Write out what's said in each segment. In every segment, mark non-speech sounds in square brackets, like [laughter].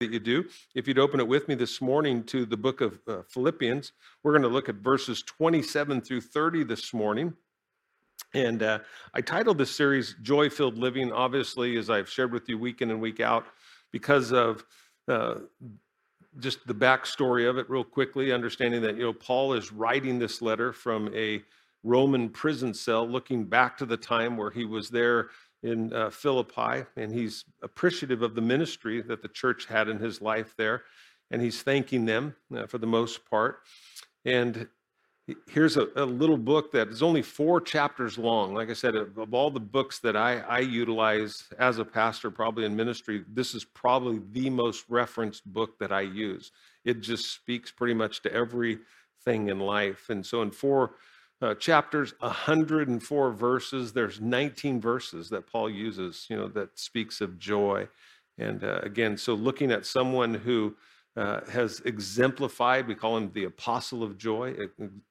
that you do. If you'd open it with me this morning to the book of uh, Philippians, we're going to look at verses 27 through 30 this morning. And uh, I titled this series Joy Filled Living, obviously, as I've shared with you week in and week out, because of uh, just the backstory of it, real quickly, understanding that, you know, Paul is writing this letter from a Roman prison cell, looking back to the time where he was there in uh, Philippi, and he's appreciative of the ministry that the church had in his life there, and he's thanking them uh, for the most part. And here's a, a, little book that is only four chapters long. Like I said, of, all the books that I, I utilize as a pastor, probably in ministry, this is probably the most referenced book that I use. It just speaks pretty much to everything in life. And so, in four uh, chapters, 104 verses. There's 19 verses that Paul uses, you know, that speaks of joy. And uh, again, so looking at someone who uh, has exemplified, we call him the apostle of joy,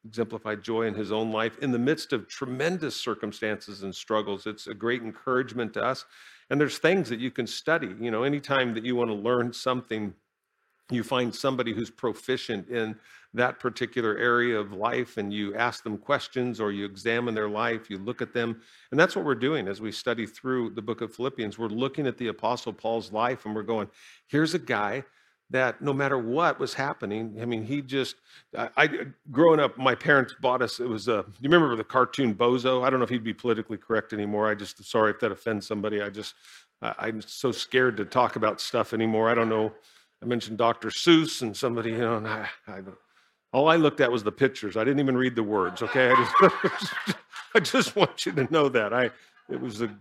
exemplified joy in his own life in the midst of tremendous circumstances and struggles. It's a great encouragement to us. And there's things that you can study. You know, anytime that you want to learn something, you find somebody who's proficient in that particular area of life and you ask them questions or you examine their life, you look at them. And that's what we're doing as we study through the book of Philippians. We're looking at the Apostle Paul's life and we're going, here's a guy that no matter what was happening, I mean, he just, I, I growing up, my parents bought us, it was a, you remember the cartoon Bozo? I don't know if he'd be politically correct anymore. I just, sorry if that offends somebody. I just, I, I'm so scared to talk about stuff anymore. I don't know. I mentioned Dr. Seuss and somebody, you know, and I, I all I looked at was the pictures. I didn't even read the words. Okay, [laughs] I just, I just want you to know that I, it was a,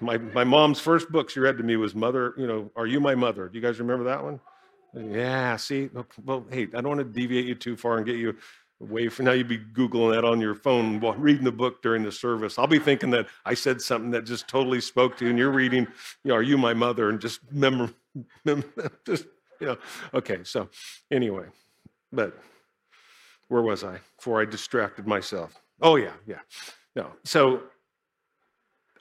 my my mom's first book she read to me was Mother. You know, Are You My Mother? Do you guys remember that one? Yeah. See, oh, well, hey, I don't want to deviate you too far and get you away from now. You'd be googling that on your phone while reading the book during the service. I'll be thinking that I said something that just totally spoke to you, and you're reading, you know, Are You My Mother? And just remember, just you know. Okay. So anyway. But where was I before I distracted myself? Oh, yeah, yeah. No. So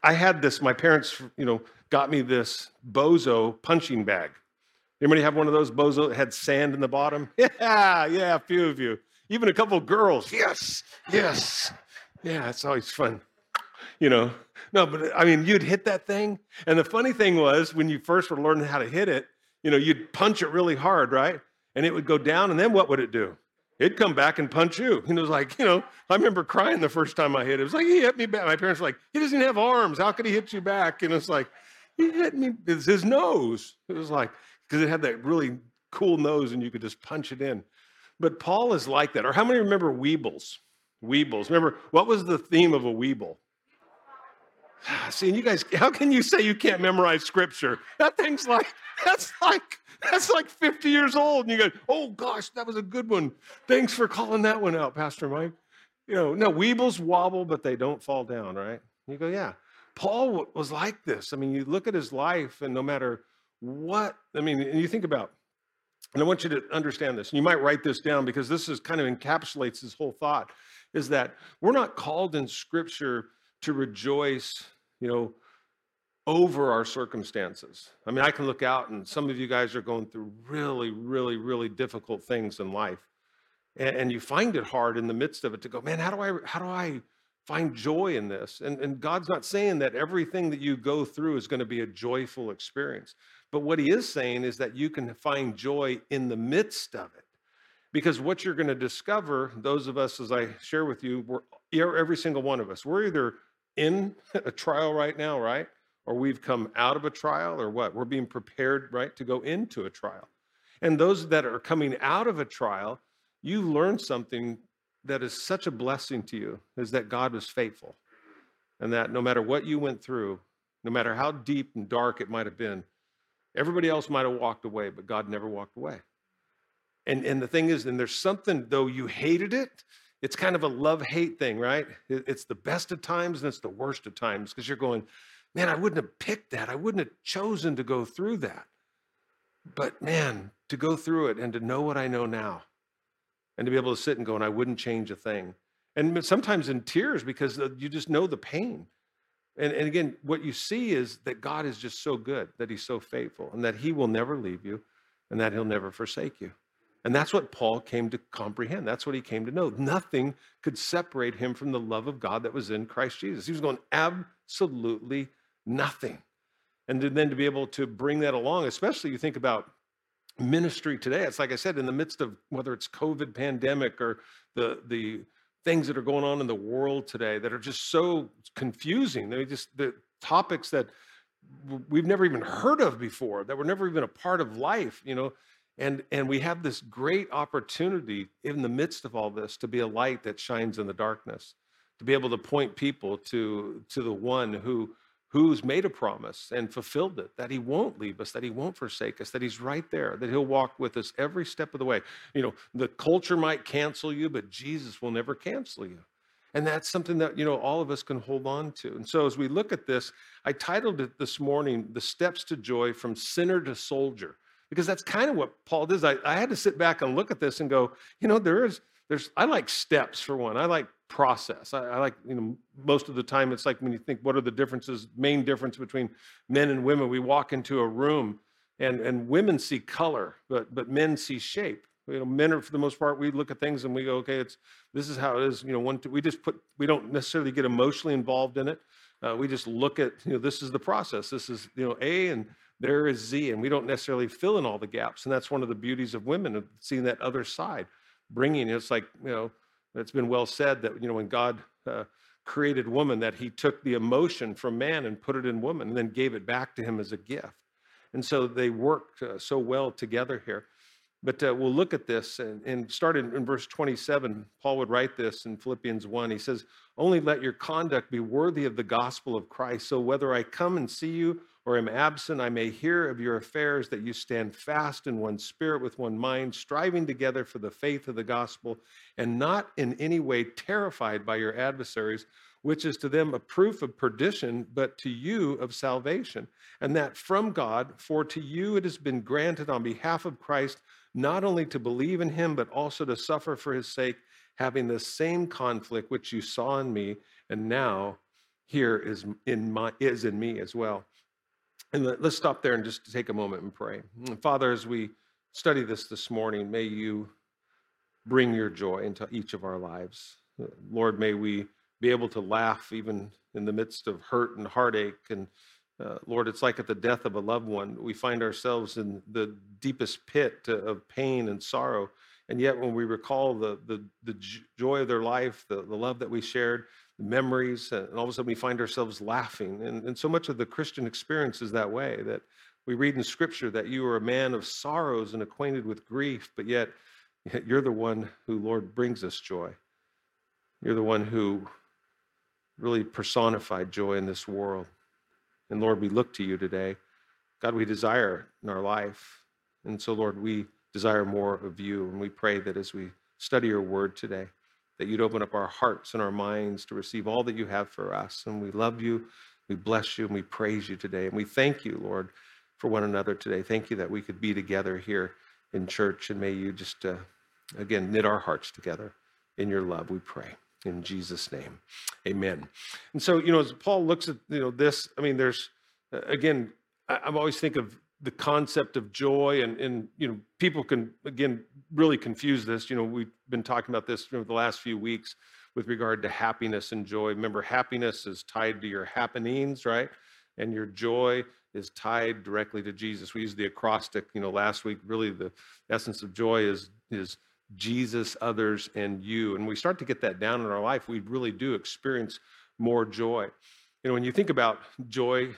I had this, my parents, you know, got me this Bozo punching bag. Anybody have one of those Bozo that had sand in the bottom? [laughs] Yeah, yeah, a few of you. Even a couple of girls. Yes, yes. Yeah, it's always fun. You know, no, but I mean, you'd hit that thing. And the funny thing was, when you first were learning how to hit it, you know, you'd punch it really hard, right? and it would go down, and then what would it do? It'd come back and punch you. And it was like, you know, I remember crying the first time I hit it. It was like, he hit me back. My parents were like, he doesn't have arms. How could he hit you back? And it's like, he hit me. It's his nose. It was like, because it had that really cool nose and you could just punch it in. But Paul is like that. Or how many remember Weebles? Weebles. Remember, what was the theme of a Weeble? [sighs] See, and you guys, how can you say you can't memorize scripture? That thing's like, [laughs] that's like that's like 50 years old. And you go, oh gosh, that was a good one. Thanks for calling that one out, Pastor Mike. You know, no, weebles wobble, but they don't fall down, right? You go, yeah. Paul was like this. I mean, you look at his life, and no matter what, I mean, and you think about, and I want you to understand this, and you might write this down because this is kind of encapsulates this whole thought, is that we're not called in scripture to rejoice, you know, over our circumstances. I mean, I can look out and some of you guys are going through really, really, really difficult things in life. And, and, you find it hard in the midst of it to go, man, how do I how do I find joy in this? And, and God's not saying that everything that you go through is going to be a joyful experience. But what he is saying is that you can find joy in the midst of it. Because what you're going to discover, those of us, as I share with you, we're every single one of us, we're either in [laughs] a trial right now, right? or we've come out of a trial or what? We're being prepared, right, to go into a trial. And those that are coming out of a trial, you learn something that is such a blessing to you is that God was faithful. And that no matter what you went through, no matter how deep and dark it might have been, everybody else might have walked away, but God never walked away. And, and the thing is, and there's something, though you hated it, it's kind of a love hate thing, right? It's the best of times and it's the worst of times because you're going, man, I wouldn't have picked that. I wouldn't have chosen to go through that. But man, to go through it and to know what I know now and to be able to sit and go, and I wouldn't change a thing. And sometimes in tears because uh, you just know the pain. And, and again, what you see is that God is just so good, that he's so faithful, and that he will never leave you, and that he'll never forsake you. And that's what Paul came to comprehend. That's what he came to know. Nothing could separate him from the love of God that was in Christ Jesus. He was going absolutely nothing. And then to be able to bring that along, especially you think about ministry today. It's like I said, in the midst of whether it's COVID pandemic or the the things that are going on in the world today that are just so confusing. They just the topics that we've never even heard of before, that were never even a part of life, you know. And and we have this great opportunity in the midst of all this to be a light that shines in the darkness, to be able to point people to to the one who who's made a promise and fulfilled it that he won't leave us that he won't forsake us that he's right there that he'll walk with us every step of the way. You know the culture might cancel you but jesus will never cancel you. And that's something that you know all of us can hold on to. And so as we look at this i titled it this morning the steps to joy from sinner to soldier because that's kind of what paul does i, I had to sit back and look at this and go you know there is there's i like steps for one i like process. I, I, like, you know, most of the time it's like when you think, what are the differences, main difference between men and women? We walk into a room and, and women see color, but, but men see shape. You know, men are for the most part, we look at things and we go, okay, it's, this is how it is. You know, one, two, we just put, we don't necessarily get emotionally involved in it. Uh, we just look at, you know, this is the process. This is, you know, A and there is Z, and we don't necessarily fill in all the gaps. And that's one of the beauties of women, of seeing that other side, bringing, it's like, you know, it's been well said that, you know, when God uh, created woman, that he took the emotion from man and put it in woman and then gave it back to him as a gift. And so they worked uh, so well together here. But uh, we'll look at this and, and start in, in verse 27. Paul would write this in Philippians 1. He says, Only let your conduct be worthy of the gospel of Christ. So whether I come and see you or am absent, I may hear of your affairs that you stand fast in one spirit with one mind, striving together for the faith of the gospel, and not in any way terrified by your adversaries, which is to them a proof of perdition, but to you of salvation. And that from God, for to you it has been granted on behalf of Christ not only to believe in him, but also to suffer for his sake, having the same conflict which you saw in me, and now here is in my is in me as well. And let's stop there and just take a moment and pray. Father, as we study this this morning, may you bring your joy into each of our lives. Lord, may we be able to laugh even in the midst of hurt and heartache. And uh, Lord, it's like at the death of a loved one, we find ourselves in the deepest pit of pain and sorrow. And yet, when we recall the, the, the joy of their life, the, the love that we shared, memories, uh, and all of a sudden we find ourselves laughing. And, and so much of the Christian experience is that way that we read in Scripture that you are a man of sorrows and acquainted with grief, but yet you're the one who, Lord, brings us joy. You're the one who really personified joy in this world. And Lord, we look to you today. God, we desire in our life. And so, Lord, we desire more of you. And we pray that as we study your word today, that you'd open up our hearts and our minds to receive all that you have for us. And we love you, we bless you, and we praise you today. And we thank you, Lord, for one another today. Thank you that we could be together here in church. And may you just, uh, again, knit our hearts together in your love, we pray. In Jesus' name, amen. And so, you know, as Paul looks at, you know, this, I mean, there's, uh, again, I'm always think of the concept of joy and, and you know people can again really confuse this. You know we've been talking about this for the last few weeks with regard to happiness and joy. Remember happiness is tied to your happenings right? And your joy is tied directly to jesus. We used the acrostic you know last week. Really the essence of joy is is jesus others and you. And we start to get that down in our life we really do experience more joy you know when you think about joy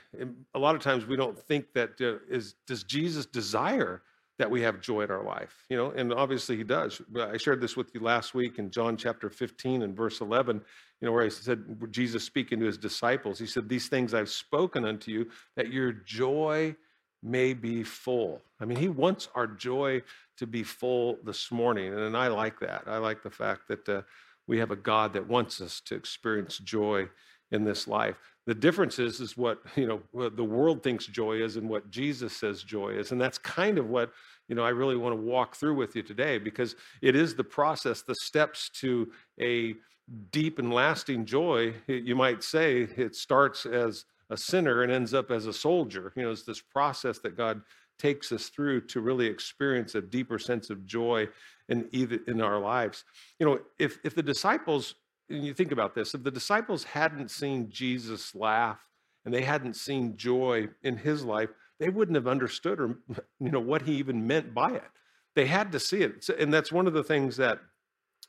a lot of times we don't think that uh, is does jesus desire that we have joy in our life? You know and obviously he does. I shared this with you last week in john chapter 15 and verse 11 you know where he said jesus speaking to his disciples he said these things i've spoken unto you that your joy may be full. I mean he wants our joy to be full this morning and i like that. I like the fact that uh, we have a god that wants us to experience joy in this life. The difference is, is what [laughs] you know what the world thinks joy is and what Jesus says joy is, and that's kind of what you know I really want to walk through with you today because it is the process, the steps to a deep and lasting joy. You might say it starts as a sinner and ends up as a soldier. You know, it's this process that God takes us through to really experience a deeper sense of joy in either in our lives. You know, if if the disciples, and you think about this, if the disciples hadn't seen Jesus laugh and they hadn't seen joy in his life, they wouldn't have understood or [laughs] you know what he even meant by it. They had to see it. And that's one of the things that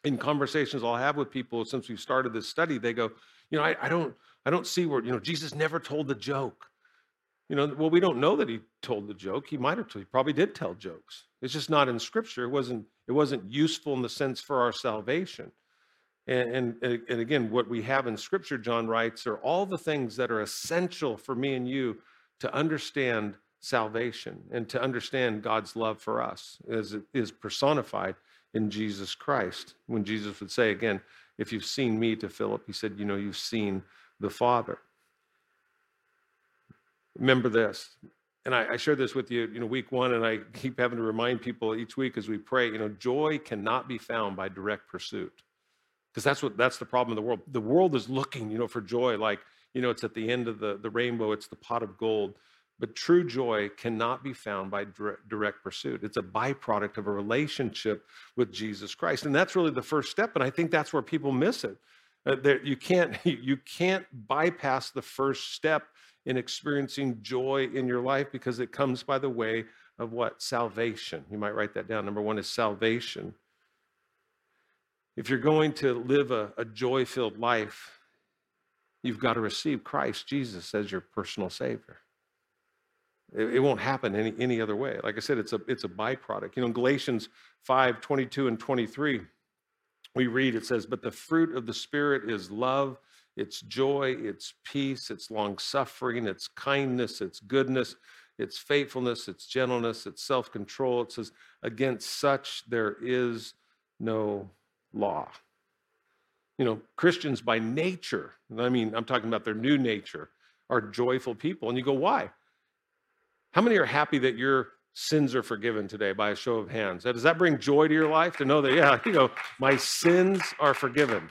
in conversations I'll have with people since we started this study, they go, you know, I, I don't I don't see where, you know, Jesus never told the joke. You know, well, we don't know that he told the joke. He might have, told, he probably did tell jokes. It's just not in scripture. It wasn't, it wasn't useful in the sense for our salvation. And, and, and again, what we have in scripture, John writes, are all the things that are essential for me and you to understand salvation and to understand God's love for us as it is personified in Jesus Christ. When Jesus would say, again, if you've seen me to Philip, he said, you know, you've seen the Father. Remember this, and I, I share this with you, you know, week one, and I keep having to remind people each week as we pray, you know, joy cannot be found by direct pursuit. Because that's what that's the problem in the world. The world is looking, you know, for joy, like, you know, it's at the end of the, the rainbow, it's the pot of gold. But true joy cannot be found by direct pursuit. It's a byproduct of a relationship with Jesus Christ. And that's really the first step. And I think that's where people miss it. Uh, there, you can't [laughs] you can't bypass the first step in experiencing joy in your life because it comes by the way of what salvation. You might write that down. Number one is salvation. If you're going to live a, a joy filled life, you've got to receive Christ Jesus as your personal Savior. It, it, won't happen any, any other way. Like I said, it's a, it's a byproduct. You know, Galatians 5 22 and 23 we read, it says, But the fruit of the Spirit is love, it's joy, it's peace, it's long suffering, it's kindness, it's goodness, it's faithfulness, it's gentleness, it's self control. It says, Against such there is no law. You know, Christians by nature, I mean, I'm talking about their new nature, are joyful people. And you go, Why? How many are happy that you're sins are forgiven today by a show of hands. Does that bring joy to your life to know that, yeah, [laughs] you know, my sins are forgiven?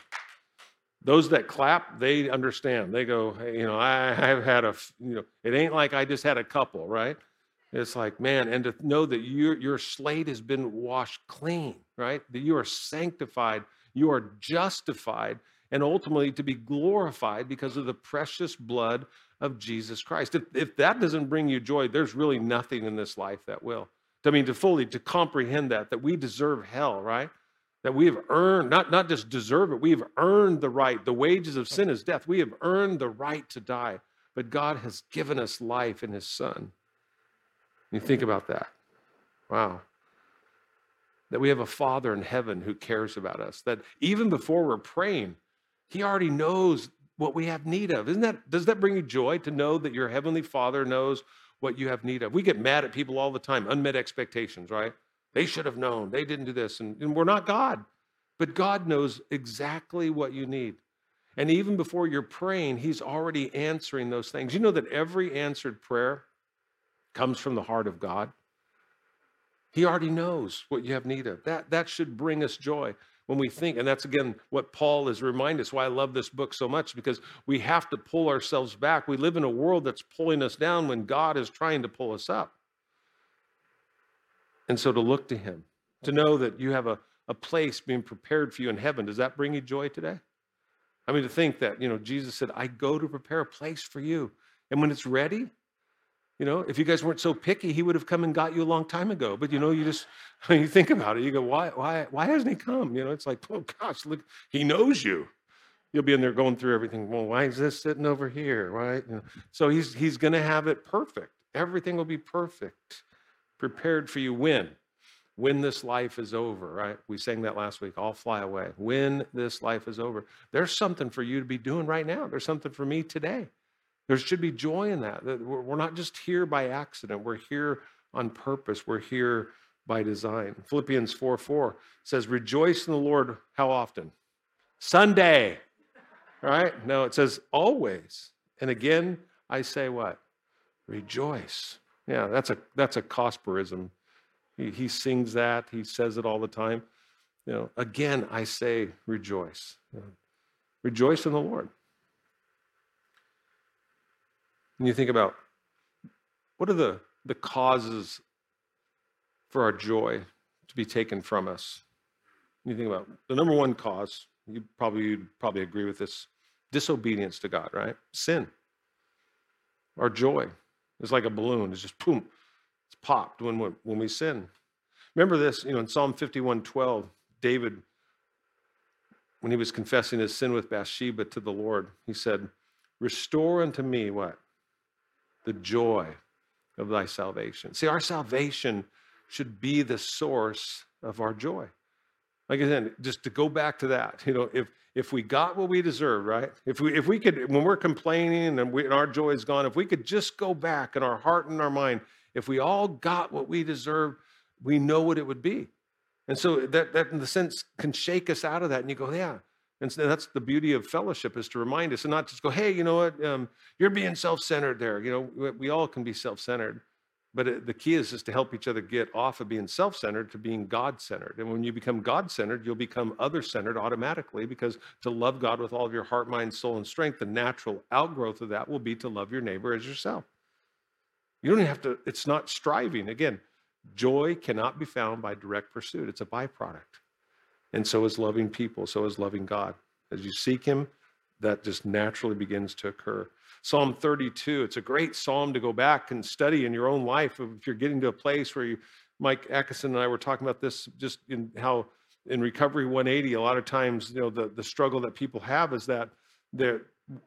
Those that clap, they understand. They go, hey, you know, I, have had a, you know, it ain't like I just had a couple, right? It's like, man, and to know that your, your slate has been washed clean, right? That you are sanctified, you are justified, and ultimately to be glorified because of the precious blood of Jesus Christ. If, if that doesn't bring you joy, there's really nothing in this life that will. I mean, to fully to comprehend that, that we deserve hell, right? That we have earned, not, not just deserve it, we have earned the right. The wages of sin is death. We have earned the right to die. But God has given us life in his son. You think about that. Wow. That we have a Father in heaven who cares about us. That even before we're praying, he already knows what we have need of. Isn't that does that bring you joy to know that your heavenly Father knows what you have need of? We get mad at people all the time, unmet expectations, right? They should have known. They didn't do this and, and we're not God. But God knows exactly what you need. And even before you're praying, he's already answering those things. You know that every answered prayer comes from the heart of God. He already knows what you have need of. That, that should bring us joy when we think, and that's again what Paul is reminding us why I love this book so much, because we have to pull ourselves back. We live in a world that's pulling us down when God is trying to pull us up. And so to look to Him, to know that you have a, a place being prepared for you in heaven, does that bring you joy today? I mean, to think that, you know, Jesus said, I go to prepare a place for you. And when it's ready, you know, if you guys weren't so picky, he would have come and got you a long time ago. But you know, you just when [laughs] you think about it, you go, why, why, why hasn't he come? You know, it's like, oh gosh, look, he knows you. You'll be in there going through everything. Well, why is this sitting over here? Right? You know, so he's he's going to have it perfect. Everything will be perfect, prepared for you when when this life is over, right? We sang that last week, I'll fly away. When this life is over. There's something for you to be doing right now. There's something for me today. There should be joy in that. that We're not just here by accident, we're here on purpose, we're here by design. Philippians 4 4 says, Rejoice in the Lord how often? Sunday. right? No, it says always. And again, I say what? Rejoice. Yeah, that's a that's a Cosperism. He, he sings that. He says it all the time. You know, again, I say rejoice. Know, rejoice in the Lord. And you think about what are the, the causes for our joy to be taken from us? You think about the number one cause, you probably you'd probably agree with this disobedience to God, right? Sin. Our joy is like a balloon. It's just boom, it's popped when, when we sin. Remember this, you know, in Psalm 51 12, David, when he was confessing his sin with Bathsheba to the Lord, he said, Restore unto me what? The joy of thy salvation. See, our salvation should be the source of our joy. Like I said, just to go back to that, you know, if if we got what we deserve, right? If we if we could, when we're complaining and, we, and our joy is gone, if we could just go back in our heart and our mind, if we all got what we deserve, we know what it would be. And so that that in the sense can shake us out of that, and you go, yeah. And so that's the beauty of fellowship is to remind us and not just go, hey, you know what, um, you're being self-centered there. You know, we, all can be self-centered. But it, the key is just to help each other get off of being self centered to being God centered. And when you become God centered, you'll become other centered automatically because to love God with all of your heart, mind, soul, and strength, the natural outgrowth of that will be to love your neighbor as yourself. You don't have to, it's not striving. Again, joy cannot be found by direct pursuit, it's a byproduct. And so is loving people, so is loving God. As you seek Him, that just naturally begins to occur. Psalm 32, it's a great psalm to go back and study in your own life. If you're getting to a place where you, Mike Atkinson and I were talking about this, just in how in Recovery 180, a lot of times, you know, the, the struggle that people have is that their,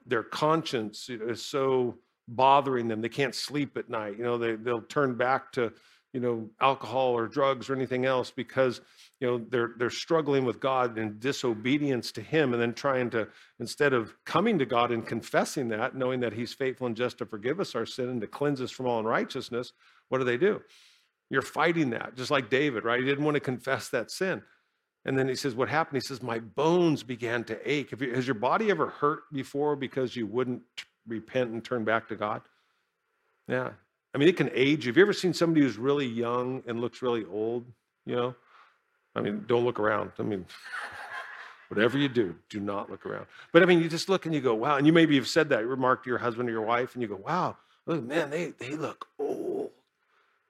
their conscience is so bothering them. They can't sleep at night. You know, they, they'll turn back to, you know, alcohol or drugs or anything else because you know they're they're struggling with God and disobedience to him and then trying to instead of coming to God and confessing that knowing that he's faithful and just to forgive us our sin and to cleanse us from all unrighteousness what do they do? You're fighting that just like David right? He didn't want to confess that sin. And then he says what happened? He says my bones began to ache. You, has your body ever hurt before because you wouldn't repent and turn back to God? Yeah I mean it can age have you ever seen somebody who's really young and looks really old you know I mean, don't look around. I mean, [laughs] whatever you do, do not look around. But I mean, you just look and you go, wow. And you maybe have said that, remark to your husband or your wife, and you go, wow, look, man, they, they look old.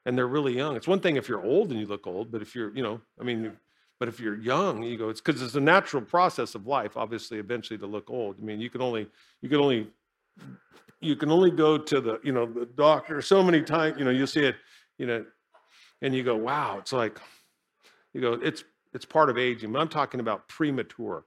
And they're really young. It's one thing if you're old and you look old, but if you're, you know, I mean, but if you're young, you go, it's because it's a natural process of life, obviously, eventually to look old. I mean, you can only, you can only, you can only go to the, you know, the doctor so many times, you know, you see it, you know, and you go, wow, it's like, you go, it's it's part of aging. But I'm talking about premature.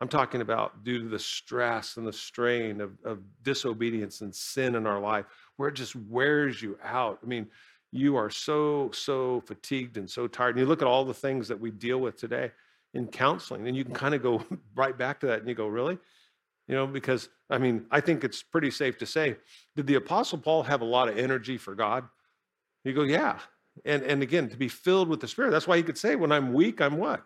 I'm talking about due to the stress and the strain of, of disobedience and sin in our life, where it just wears you out. I mean, you are so, so fatigued and so tired. And you look at all the things that we deal with today in counseling, and you can kind of go [laughs] right back to that and you go, really? You know, because I mean, I think it's pretty safe to say, did the Apostle Paul have a lot of energy for God? You go, yeah. And, and again, to be filled with the Spirit. That's why he could say, when I'm weak, I'm what?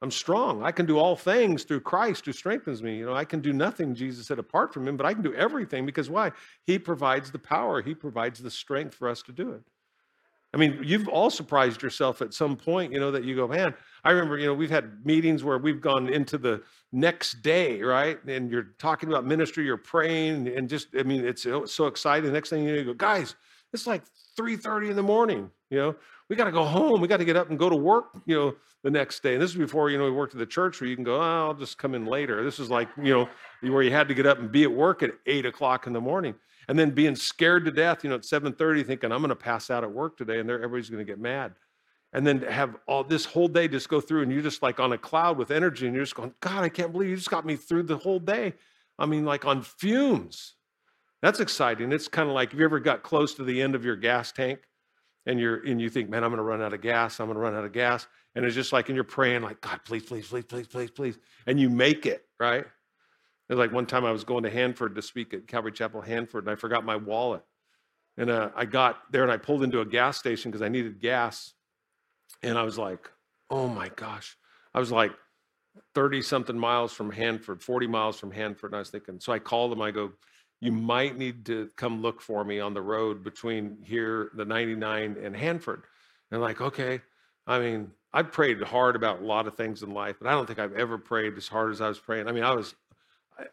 I'm strong. I can do all things through Christ who strengthens me. You know, I can do nothing, Jesus said, apart from him, but I can do everything because why? He provides the power, he provides the strength for us to do it. I mean, you've all surprised yourself at some point, you know, that you go, man, I remember, you know, we've had meetings where we've gone into the next day, right? And you're talking about ministry, you're praying, and just, I mean, it's so, exciting. The next thing you know, you go, guys, it's like 3:30 in the morning. You know, we got to go home. We got to get up and go to work. You know, the next day. And this is before you know we worked at the church where you can go. Oh, I'll just come in later. This is like you know where you had to get up and be at work at eight o'clock in the morning, and then being scared to death. You know, at 7:30, thinking I'm going to pass out at work today, and everybody's going to get mad. And then have all this whole day just go through, and you're just like on a cloud with energy, and you're just going, God, I can't believe you just got me through the whole day. I mean, like on fumes. That's exciting. It's kind of like, have you ever got close to the end of your gas tank and you're and you think, man, I'm going to run out of gas. I'm going to run out of gas. And it's just like, and you're praying like, God, please, please, please, please, please, please. And you make it, right? It's like one time I was going to Hanford to speak at Calvary Chapel, Hanford, and I forgot my wallet. And uh, I got there and I pulled into a gas station because I needed gas. And I was like, oh my gosh. I was like 30 something miles from Hanford, 40 miles from Hanford. And I was thinking, so I called him. I go, you might need to come look for me on the road between here, the 99 and Hanford. And like, okay. I mean, I prayed hard about a lot of things in life, but I don't think I've ever prayed as hard as I was praying. I mean, I was,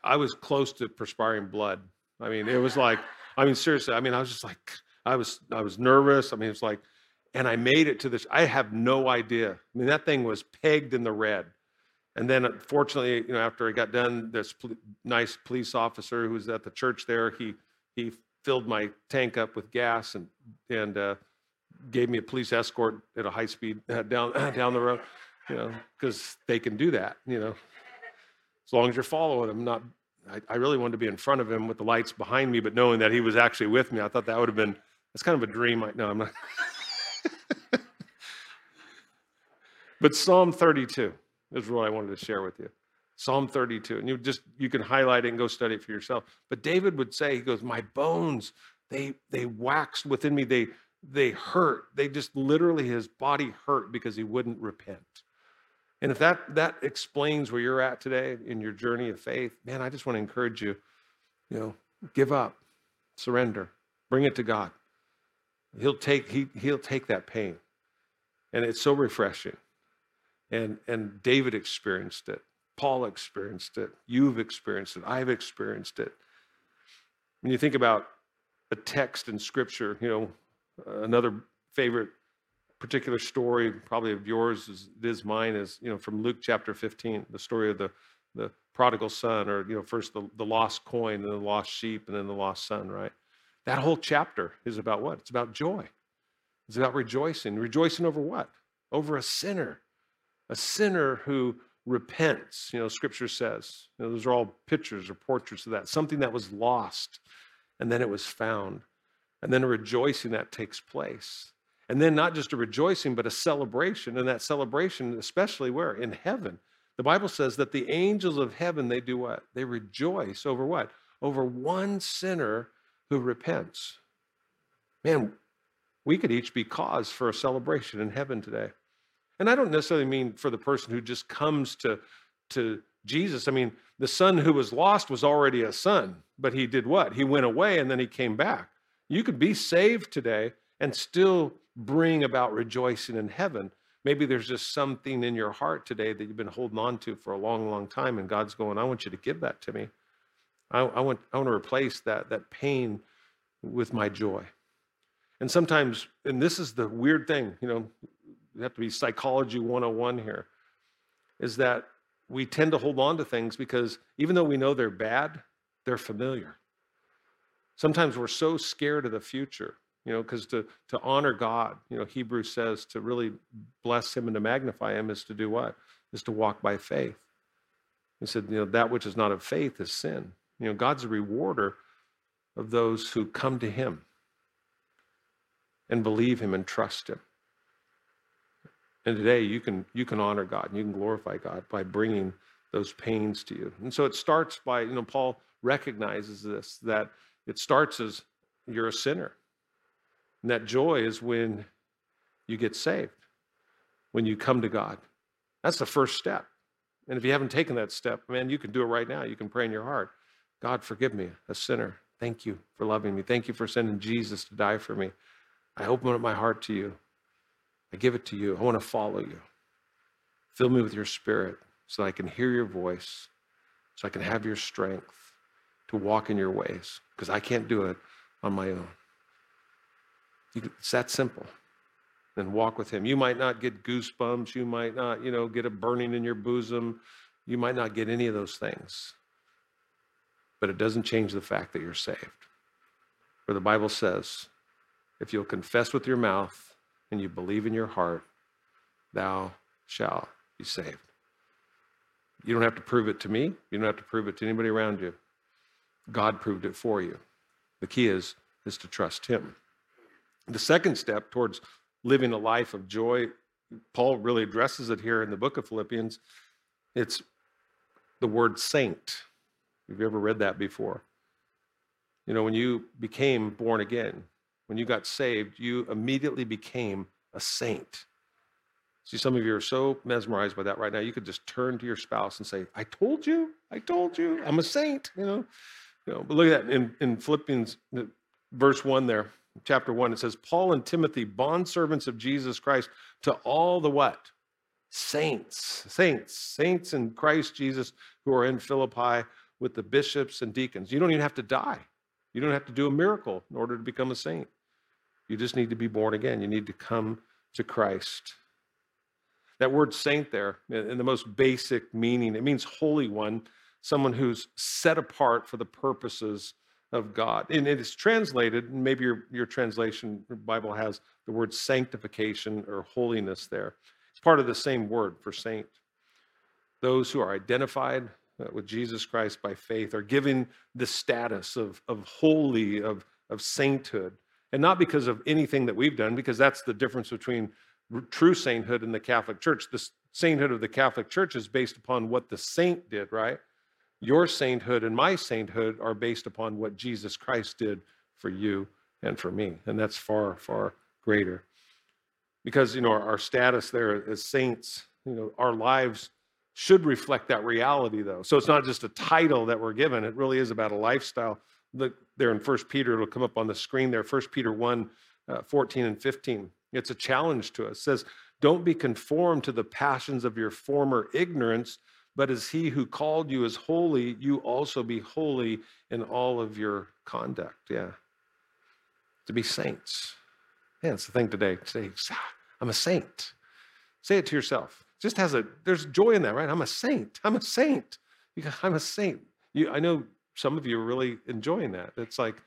I, was close to perspiring blood. I mean, it was like, I mean, seriously, I mean, I was just like, I was, I was nervous. I mean, it's like, and I made it to this. I have no idea. I mean, that thing was pegged in the red. And then, fortunately, you know, after I got done, this pl- nice police officer who was at the church there, he he filled my tank up with gas and and uh, gave me a police escort at a high speed uh, down [laughs] down the road, you know, because they can do that, you know, as long as you're following them. Not, I, I really wanted to be in front of him with the lights behind me, but knowing that he was actually with me, I thought that would have been that's kind of a dream. I, no, I'm not. [laughs] but Psalm 32 is what I wanted to share with you. Psalm 32. And you just you can highlight it and go study it for yourself. But David would say, he goes, My bones, they they waxed within me, they they hurt. They just literally his body hurt because he wouldn't repent. And if that that explains where you're at today in your journey of faith, man, I just want to encourage you, you know, give up, surrender, bring it to God. He'll take he he'll take that pain. And it's so refreshing. And, and David experienced it. Paul experienced it. You've experienced it. I've experienced it. When you think about a text in scripture, you know, another favorite particular story, probably of yours, is, is mine, is, you know, from Luke chapter 15, the story of the, the prodigal son, or, you know, first the, the lost coin, and the lost sheep, and then the lost son, right? That whole chapter is about what? It's about joy. It's about rejoicing. Rejoicing over what? Over a sinner a sinner who repents, you know, scripture says. You know, those are all pictures or portraits of that. Something that was lost and then it was found. And then a rejoicing that takes place. And then not just a rejoicing, but a celebration. And that celebration, especially where? In heaven. The Bible says that the angels of heaven, they do what? They rejoice over what? Over one sinner who repents. Man, we could each be cause for a celebration in heaven today. And I don't necessarily mean for the person who just comes to, to Jesus. I mean, the son who was lost was already a son, but he did what? He went away and then he came back. You could be saved today and still bring about rejoicing in heaven. Maybe there's just something in your heart today that you've been holding on to for a long, long time, and God's going, I want you to give that to me. I, I want, I want to replace that, that pain with my joy. And sometimes, and this is the weird thing, you know, you have to be psychology 101 here, is that we tend to hold on to things because even though we know they're bad, they're familiar. Sometimes we're so scared of the future, you know, because to, to honor God, you know, Hebrews says to really bless him and to magnify him is to do what? Is to walk by faith. He said, you know, that which is not of faith is sin. You know, God's a rewarder of those who come to him and believe him and trust him. And today you can you can honor God and you can glorify God by bringing those pains to you. And so it starts by, you know, Paul recognizes this that it starts as you're a sinner. And that joy is when you get saved, when you come to God. That's the first step. And if you haven't taken that step, man, you can do it right now. You can pray in your heart God, forgive me, a sinner. Thank you for loving me. Thank you for sending Jesus to die for me. I open up my heart to you. I give it to you. I want to follow you. Fill me with your spirit so I can hear your voice, so I can have your strength to walk in your ways, because I can't do it on my own. It's that simple. Then walk with him. You might not get goosebumps. You might not, you know, get a burning in your bosom. You might not get any of those things. But it doesn't change the fact that you're saved. For the Bible says, if you'll confess with your mouth and you believe in your heart, thou shalt be saved. You don't have to prove it to me. You don't have to prove it to anybody around you. God proved it for you. The key is, is to trust him. The second step towards living a life of joy, Paul really addresses it here in the book of Philippians. It's the word saint. Have you ever read that before? You know, when you became born again, when you got saved, you immediately became a saint. See, some of you are so mesmerized by that right now. You could just turn to your spouse and say, I told you, I told you, I'm a saint, you know. You know, but look at that in, in Philippians verse 1 there, chapter 1, it says, Paul and Timothy, bondservants of Jesus Christ, to all the what? Saints, saints, saints in Christ Jesus who are in Philippi with the bishops and deacons. You don't even have to die. You don't have to do a miracle in order to become a saint. You just need to be born again. You need to come to Christ. That word saint there, in the most basic meaning, it means holy one, someone who's set apart for the purposes of God. And it is translated, maybe your, your translation, your Bible has the word sanctification or holiness there. It's part of the same word for saint. Those who are identified uh, with Jesus Christ by faith are given the status of, of holy, of, of sainthood. And not because of anything that we've done, because that's the difference between true sainthood and the Catholic Church. The sainthood of the Catholic Church is based upon what the saint did, right? Your sainthood and my sainthood are based upon what Jesus Christ did for you and for me. And that's far, far greater. Because, you know, our, our status there as saints, you know, our lives should reflect that reality, though. So it's not just a title that we're given, it really is about a lifestyle. Look there in First Peter, it'll come up on the screen there, First Peter 1 uh, 14 and 15. It's a challenge to us. It says, Don't be conformed to the passions of your former ignorance, but as he who called you is holy, you also be holy in all of your conduct. Yeah. To be saints. Yeah, it's the thing today. Say, I'm a saint. Say it to yourself. Just has a, there's joy in that, right? I'm a saint. I'm a saint. I'm a saint. You, I know some of you are really enjoying that. It's like,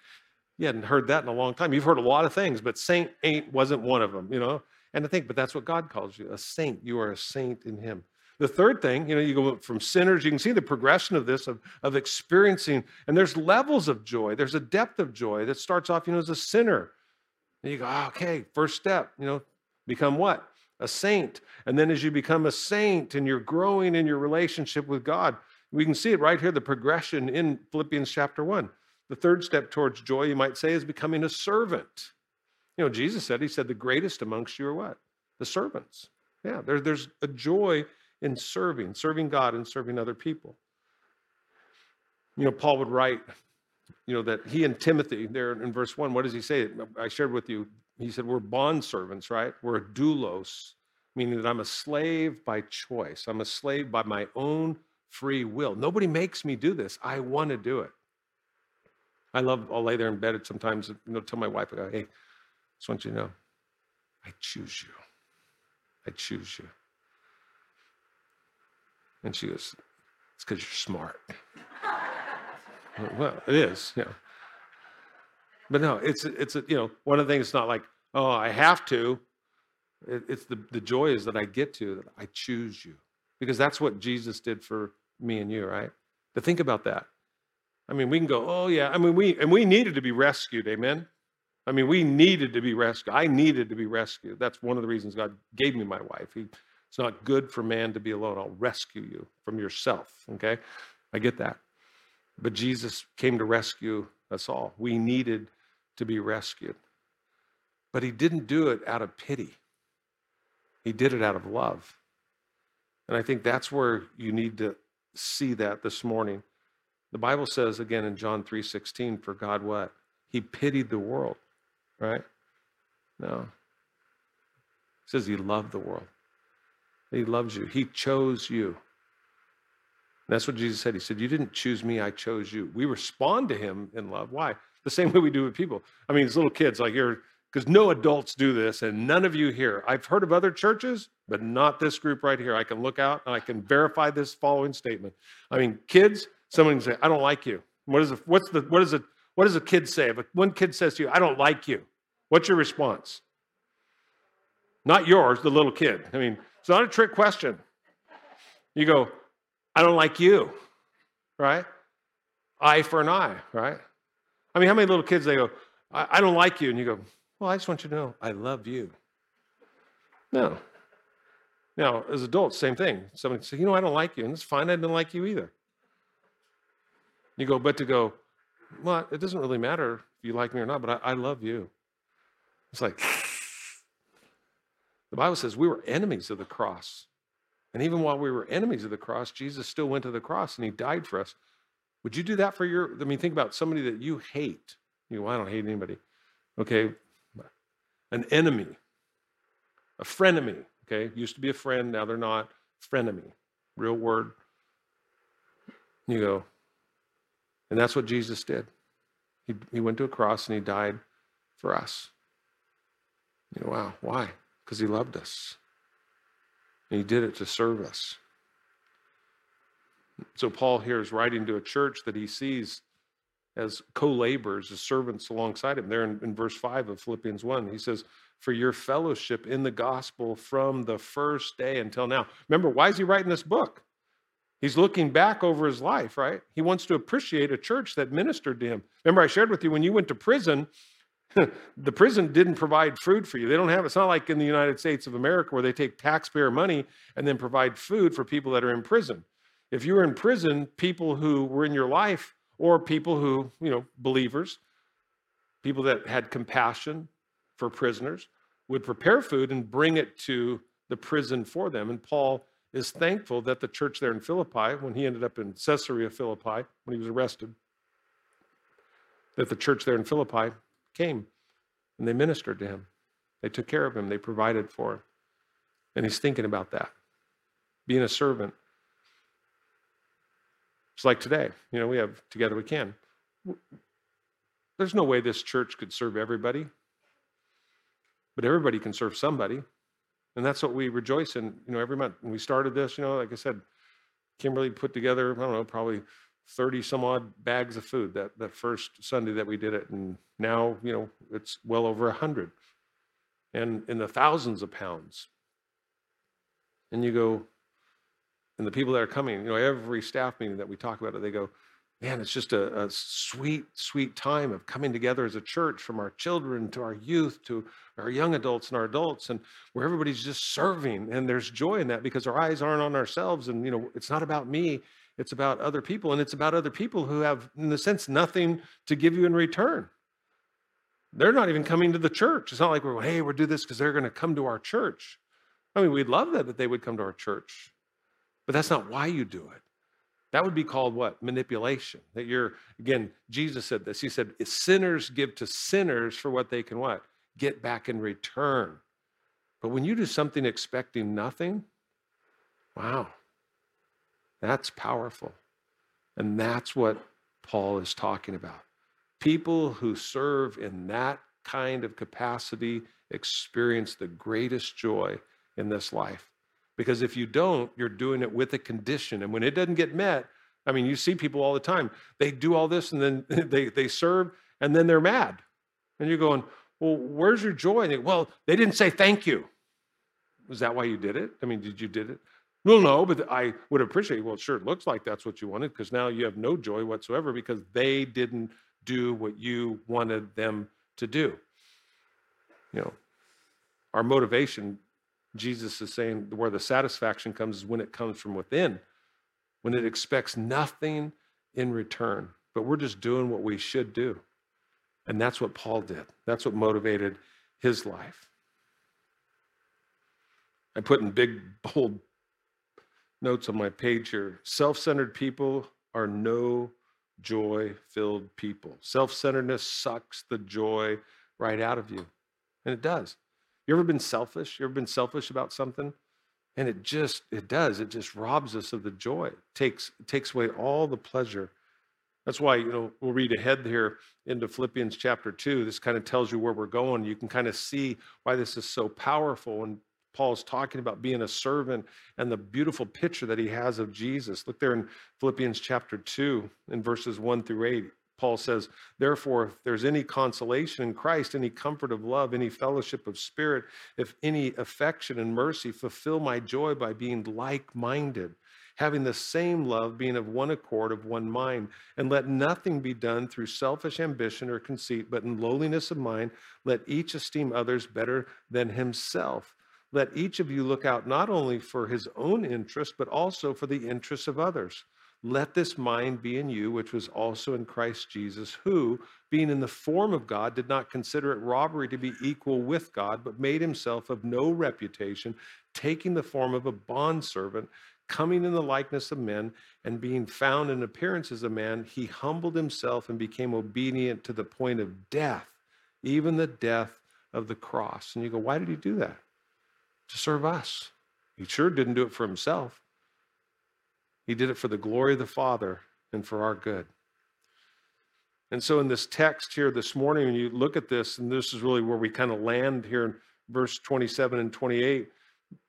you hadn't heard that in a long time. You've heard a lot of things, but saint ain't wasn't one of them, you know? And I think, but that's what God calls you a saint. You are a saint in Him. The third thing, you know, you go from sinners, you can see the progression of this, of, of experiencing, and there's levels of joy. There's a depth of joy that starts off, you know, as a sinner. And you go, oh, okay, first step, you know, become what? A saint. And then as you become a saint and you're growing in your relationship with God, we can see it right here, the progression in Philippians chapter 1. The third step towards joy, you might say, is becoming a servant. You know, Jesus said, He said, the greatest amongst you are what? The servants. Yeah, there, there's a joy in serving, serving God and serving other people. You know, Paul would write, you know, that he and Timothy, there in verse one, what does he say? I shared with you, he said, We're bond servants, right? We're a doulos, meaning that I'm a slave by choice. I'm a slave by my own free will. Nobody makes me do this. I want to do it. I love, I'll lay there in bed sometimes, you know, tell my wife, I go, hey, just want you to know, I choose you. I choose you. And she goes, it's because you're smart. [laughs] well, it is, you know. But no, it's, it's, a, you know, one of the things, it's not like, oh, I have to. It, it's the, the joy is that I get to, that I choose you. Because that's what Jesus did for me and you, right? To think about that. I mean, we can go, oh yeah. I mean, we and we needed to be rescued, amen. I mean, we needed to be rescued. I needed to be rescued. That's one of the reasons God gave me my wife. He, it's not good for man to be alone. I'll rescue you from yourself. Okay, I get that. But Jesus came to rescue us all. We needed to be rescued. But he didn't do it out of pity. He did it out of love. And I think that's where you need to see that this morning. The Bible says again in John 3:16 for God what? He pitied the world, right? No. It says he loved the world. He loves you. He chose you. that's what Jesus said. He said, You didn't choose me, I chose you. We respond to him in love. Why? The same [laughs] way we do with people. I mean, as little kids, like you're, because no adults do this, and none of you here. I've heard of other churches, but not this group right here. I can look out and I can verify this following statement. I mean, kids, Someone can say, I don't like you. What is the, what's the, what is it, what does a kid say? If one kid says to you, I don't like you, what's your response? Not yours, the little kid. I mean, it's not a trick question. You go, I don't like you, right? Eye for an eye, right? I mean, how many little kids they go, I, I don't like you? And you go, Well, I just want you to know I love you. No. Now, as adults, same thing. Somebody say, You know, I don't like you. And it's fine, I didn't like you either. You go, but to go, well, it doesn't really matter if you like me or not, but I, I love you. It's like, The Bible says we were enemies of the cross. And even while we were enemies of the cross, Jesus still went to the cross and he died for us. Would you do that for your? I mean, think about somebody that you hate. You know, I don't hate anybody. Okay. An enemy, a frenemy. Okay. Used to be a friend, now they're not. Frenemy. Real word. You go, and that's what Jesus did. He, he went to a cross and he died for us. You know, wow, why? Because he loved us. And he did it to serve us. So Paul here is writing to a church that he sees as co-laborers, as servants alongside him. There in, in verse 5 of Philippians 1, he says, for your fellowship in the gospel from the first day until now. Remember, why is he writing this book? He's looking back over his life, right? He wants to appreciate a church that ministered to him. Remember, I shared with you when you went to prison, [laughs] the prison didn't provide food for you. They don't have, it's not like in the United States of America where they take taxpayer money and then provide food for people that are in prison. If you were in prison, people who were in your life or people who, you know, believers, people that had compassion for prisoners, would prepare food and bring it to the prison for them. And Paul is thankful that the church there in Philippi, when he ended up in Caesarea Philippi, when he was arrested, that the church there in Philippi came and they ministered to him. They took care of him, they provided for him. And he's thinking about that. Being a servant. It's like today, you know, we have Together We Can. There's no way this church could serve everybody, but everybody can serve somebody. And that's what we rejoice in, you know, every month. When we started this, you know, like I said, Kimberly put together, I don't know, probably 30 some odd bags of food that, that first Sunday that we did it. And now, you know, it's well over a hundred and in the thousands of pounds. And you go, and the people that are coming, you know, every staff meeting that we talk about it, they go, man, it's just a, a, sweet, sweet time of coming together as a church from our children to our youth to our young adults and our adults, and where everybody's just serving. And there's joy in that because our eyes aren't on ourselves. And, you know, it's not about me, it's about other people. And it's about other people who have, in a sense, nothing to give you in return. They're not even coming to the church. It's not like we're, hey, we're do this because they're going to come to our church. I mean, we'd love that, that they would come to our church, but that's not why you do it. That would be called what? Manipulation. That you're, again, Jesus said this. He said, sinners give to sinners for what they can what? Get back in return. But when you do something expecting nothing, wow, that's powerful. And that's what Paul is talking about. People who serve in that kind of capacity experience the greatest joy in this life. Because if you don't, you're doing it with a condition. And when it doesn't get met, I mean, you see people all the time. They do all this and then [laughs] they, they serve and then they're mad. And you're going, well, where's your joy? And they, well, they didn't say thank you. Was that why you did it? I mean, did you did it? Well, no, but I would appreciate, well, sure, it looks like that's what you wanted because now you have no joy whatsoever because they didn't do what you wanted them to do. You know, our motivation Jesus is saying where the satisfaction comes is when it comes from within, when it expects nothing in return, but we're just doing what we should do. And that's what Paul did. That's what motivated his life. I put in big, bold notes on my page here self centered people are no joy filled people. Self centeredness sucks the joy right out of you. And it does. You ever been selfish? You ever been selfish about something? And it just, it does. It just robs us of the joy. It takes, it takes away all the pleasure. That's why, you know, we'll read ahead here into Philippians chapter 2. This kind of tells you where we're going. You can kind of see why this is so powerful. And Paul's talking about being a servant and the beautiful picture that he has of Jesus. Look there in Philippians chapter 2, in verses 1 through 8. Paul says, Therefore, if there's any consolation in Christ, any comfort of love, any fellowship of spirit, if any affection and mercy, fulfill my joy by being like minded, having the same love, being of one accord, of one mind. And let nothing be done through selfish ambition or conceit, but in lowliness of mind, let each esteem others better than himself. Let each of you look out not only for his own interest, but also for the interests of others. let this mind be in you, which was also in Christ Jesus, who, being in the form of God, did not consider it robbery to be equal with God, but made himself of no reputation, taking the form of a bondservant, coming in the likeness of men, and being found in appearance as a man, he humbled himself and became obedient to the point of death, even the death of the cross. And you go, why did he do that? To serve us. He sure didn't do it for himself. He did it for the glory of the Father and for our good. And so, in this text here this morning, when you look at this, and this is really where we kind of land here in verse 27 and 28,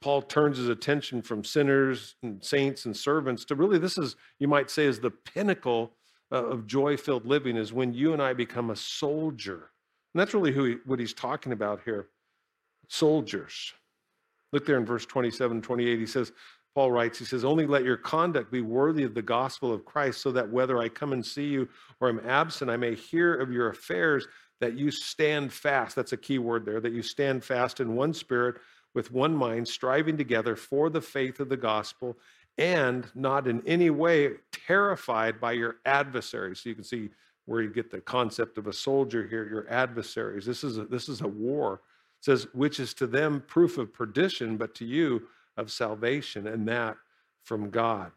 Paul turns his attention from sinners and saints and servants to really, this is, you might say, is the pinnacle uh, of joy filled living, is when you and I become a soldier. And that's really who he, what he's talking about here soldiers. Look there in verse 27 28. He says, Paul writes, he says, Only let your conduct be worthy of the gospel of Christ, so that whether I come and see you or am absent, I may hear of your affairs, that you stand fast. That's a key word there, that you stand fast in one spirit, with one mind, striving together for the faith of the gospel, and not in any way terrified by your adversaries. So you can see where you get the concept of a soldier here, your adversaries. This is a, this is a war. Says, which is to them proof of perdition, but to you, of salvation, and that from God.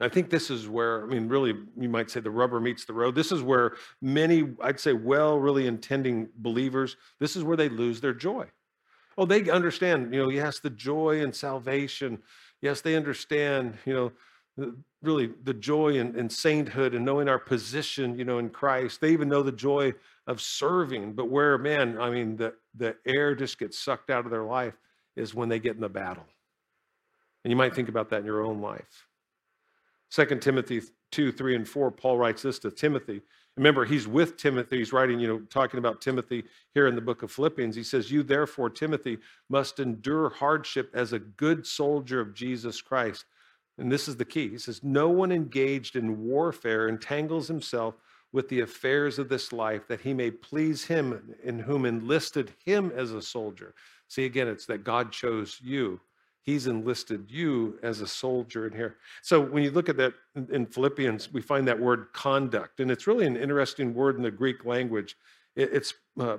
I think this is where, I mean, really, you might say the rubber meets the road. This is where many, I'd say, well, really intending believers, this is where they lose their joy. Oh, they understand, you know, yes, the joy and salvation. Yes, they understand, you know, really the joy and, sainthood and knowing our position, you know, in Christ. They even know the joy of serving. But where, man, I mean, the, the air just gets sucked out of their life is when they get in the battle. And you might think about that in your own life. Second Timothy 2, 3, and 4, Paul writes this to Timothy. Remember, he's with Timothy. He's writing, you know, talking about Timothy here in the book of Philippians. He says, You therefore, Timothy, must endure hardship as a good soldier of Jesus Christ. And this is the key. He says, No one engaged in warfare entangles himself with the affairs of this life that he may please him in whom enlisted him as a soldier. See, again, it's that God chose you. He's enlisted you as a soldier in here. So when you look at that in Philippians, we find that word conduct, and it's really an interesting word in the Greek language. It's uh,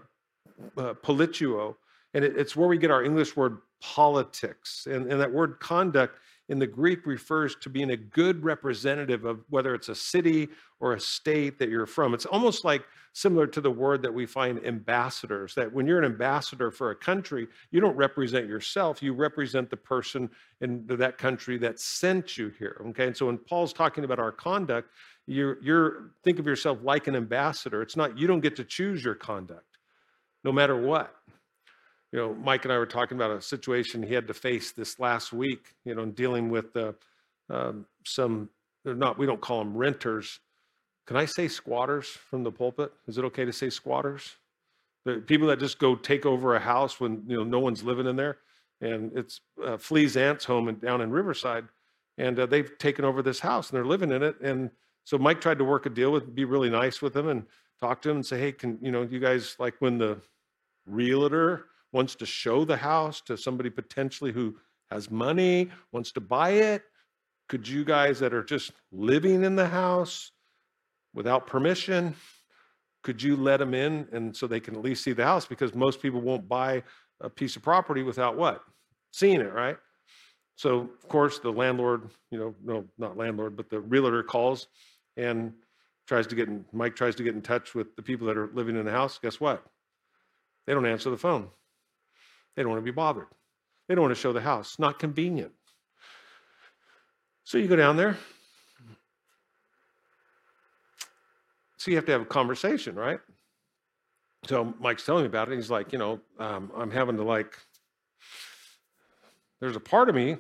uh, politeuo, and it's where we get our English word politics. And, and that word conduct in the Greek refers to being a good representative of whether it's a city or a state that you're from. It's almost like similar to the word that we find ambassadors, that when you're an ambassador for a country, you don't represent yourself, you represent the person in that country that sent you here. Okay. And so when Paul's talking about our conduct, you're, you're think of yourself like an ambassador. It's not, you don't get to choose your conduct, no matter what you know, Mike and I were talking about a situation he had to face this last week, you know, dealing with uh, um, some, they're not, we don't call them renters. Can I say squatters from the pulpit? Is it okay to say squatters? The people that just go take over a house when, you know, no one's living in there. And it's uh, Flea's aunt's home in, down in Riverside. And uh, they've taken over this house and they're living in it. And so Mike tried to work a deal with, be really nice with them and talk to him and say, hey, can, you know, you guys, like when the realtor wants to show the house to somebody potentially who has money, wants to buy it? Could you guys that are just living in the house without permission, could you let them in and so they can at least see the house? Because most people won't buy a piece of property without what? Seeing it, right? So, of course, the landlord, you know, no, not landlord, but the realtor calls and tries to get in, Mike tries to get in touch with the people that are living in the house. Guess what? They don't answer the phone. They don't want to be bothered. They don't want to show the house. Not convenient. So you go down there. So you have to have a conversation, right? So Mike's telling me about it. He's like, you know, um, I'm having to like, there's a part of me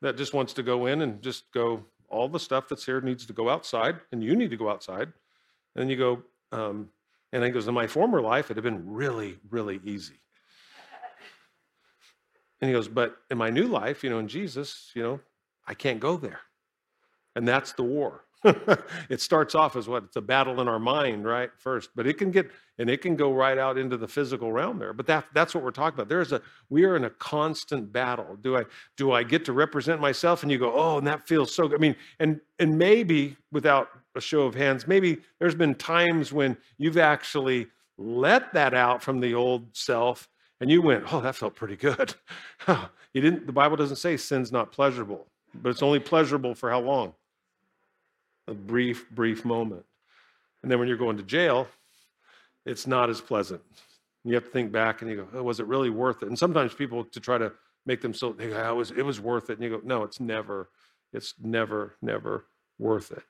that just wants to go in and just go, all the stuff that's here needs to go outside, and you need to go outside. And you go, um, and then he goes, in my former life, it had been really, really easy. And he goes, But in my new life, you know, in Jesus, you know, I can't go there. And that's the war. [laughs] it starts off as what? It's a battle in our mind, right? First, but it can get and it can go right out into the physical realm there. But that that's what we're talking about. There's a we are in a constant battle. Do I do I get to represent myself? And you go, oh, and that feels so good. I mean, and and maybe without a show of hands, maybe there's been times when you've actually let that out from the old self and you went, oh, that felt pretty good. [laughs] you didn't, the Bible doesn't say sin's not pleasurable, but it's only pleasurable for how long? A brief, brief moment. And then when you're going to jail, it's not as pleasant. You have to think back and you go, oh, was it really worth it? And sometimes people to try to make them so they go, oh, it was, it was worth it. And you go, no, it's never, it's never, never worth it.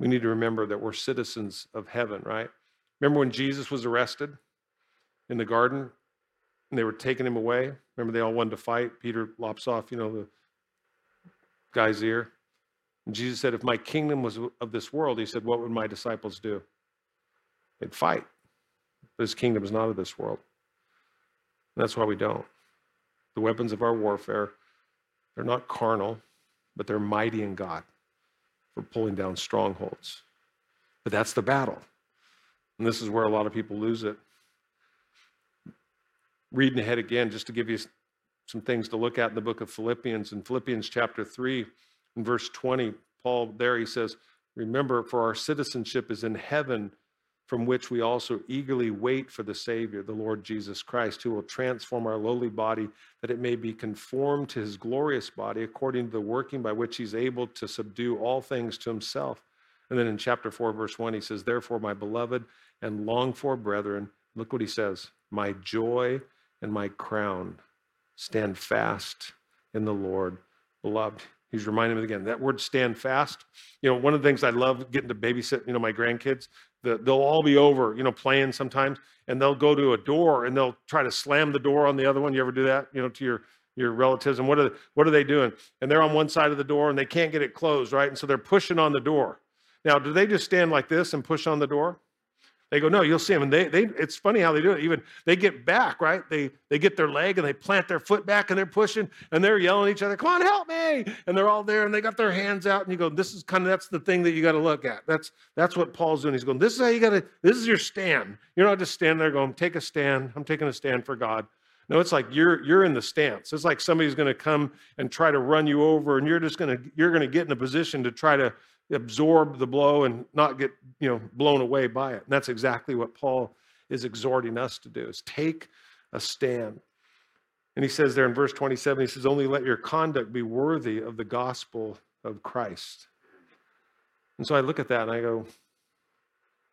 We need to remember that we're citizens of heaven, right? Remember when Jesus was arrested in the garden? And they were taking him away. Remember, they all wanted to fight. Peter lops off, you know, the guy's ear. And Jesus said, If my kingdom was of this world, he said, what would my disciples do? They'd fight. But his kingdom is not of this world. And that's why we don't. The weapons of our warfare, they're not carnal, but they're mighty in God for pulling down strongholds. But that's the battle. And this is where a lot of people lose it reading ahead again just to give you some things to look at in the book of Philippians. In Philippians chapter 3, in verse 20, Paul there he says, Remember, for our citizenship is in heaven, from which we also eagerly wait for the Savior, the Lord Jesus Christ, who will transform our lowly body that it may be conformed to his glorious body, according to the working by which he's able to subdue all things to himself. And then in chapter 4, verse 1, he says, Therefore, my beloved and longed for brethren, look what he says, my joy and my crown. Stand fast in the Lord, beloved. He's reminding me again that word stand fast. You know, one of the things I love getting to babysit, you know, my grandkids, the, they'll all be over, you know, playing sometimes, and they'll go to a door and they'll try to slam the door on the other one. You ever do that, you know, to your your relatives? And what are what are they doing? And they're on one side of the door and they can't get it closed, right? And so they're pushing on the door. Now, do they just stand like this and push on the door? They go, no, you'll see them. And they, they, it's funny how they do it. Even they get back, right? They, they get their leg and they plant their foot back and they're pushing and they're yelling at each other, come on, help me. And they're all there and they got their hands out. And you go, this is kind of, that's the thing that you got to look at. That's, that's what Paul's doing. He's going, this is how you got to, this is your stand. You're not just standing there going, take a stand. I'm taking a stand for God. No, it's like you're you're in the stance. It's like somebody's going to come and try to run you over, and you're just going to you're going to get in a position to try to absorb the blow and not get you know blown away by it. And that's exactly what paul is exhorting us to do is take a stand. And he says there in verse 27 he says only let your conduct be worthy of the gospel of christ. And so i look at that and i go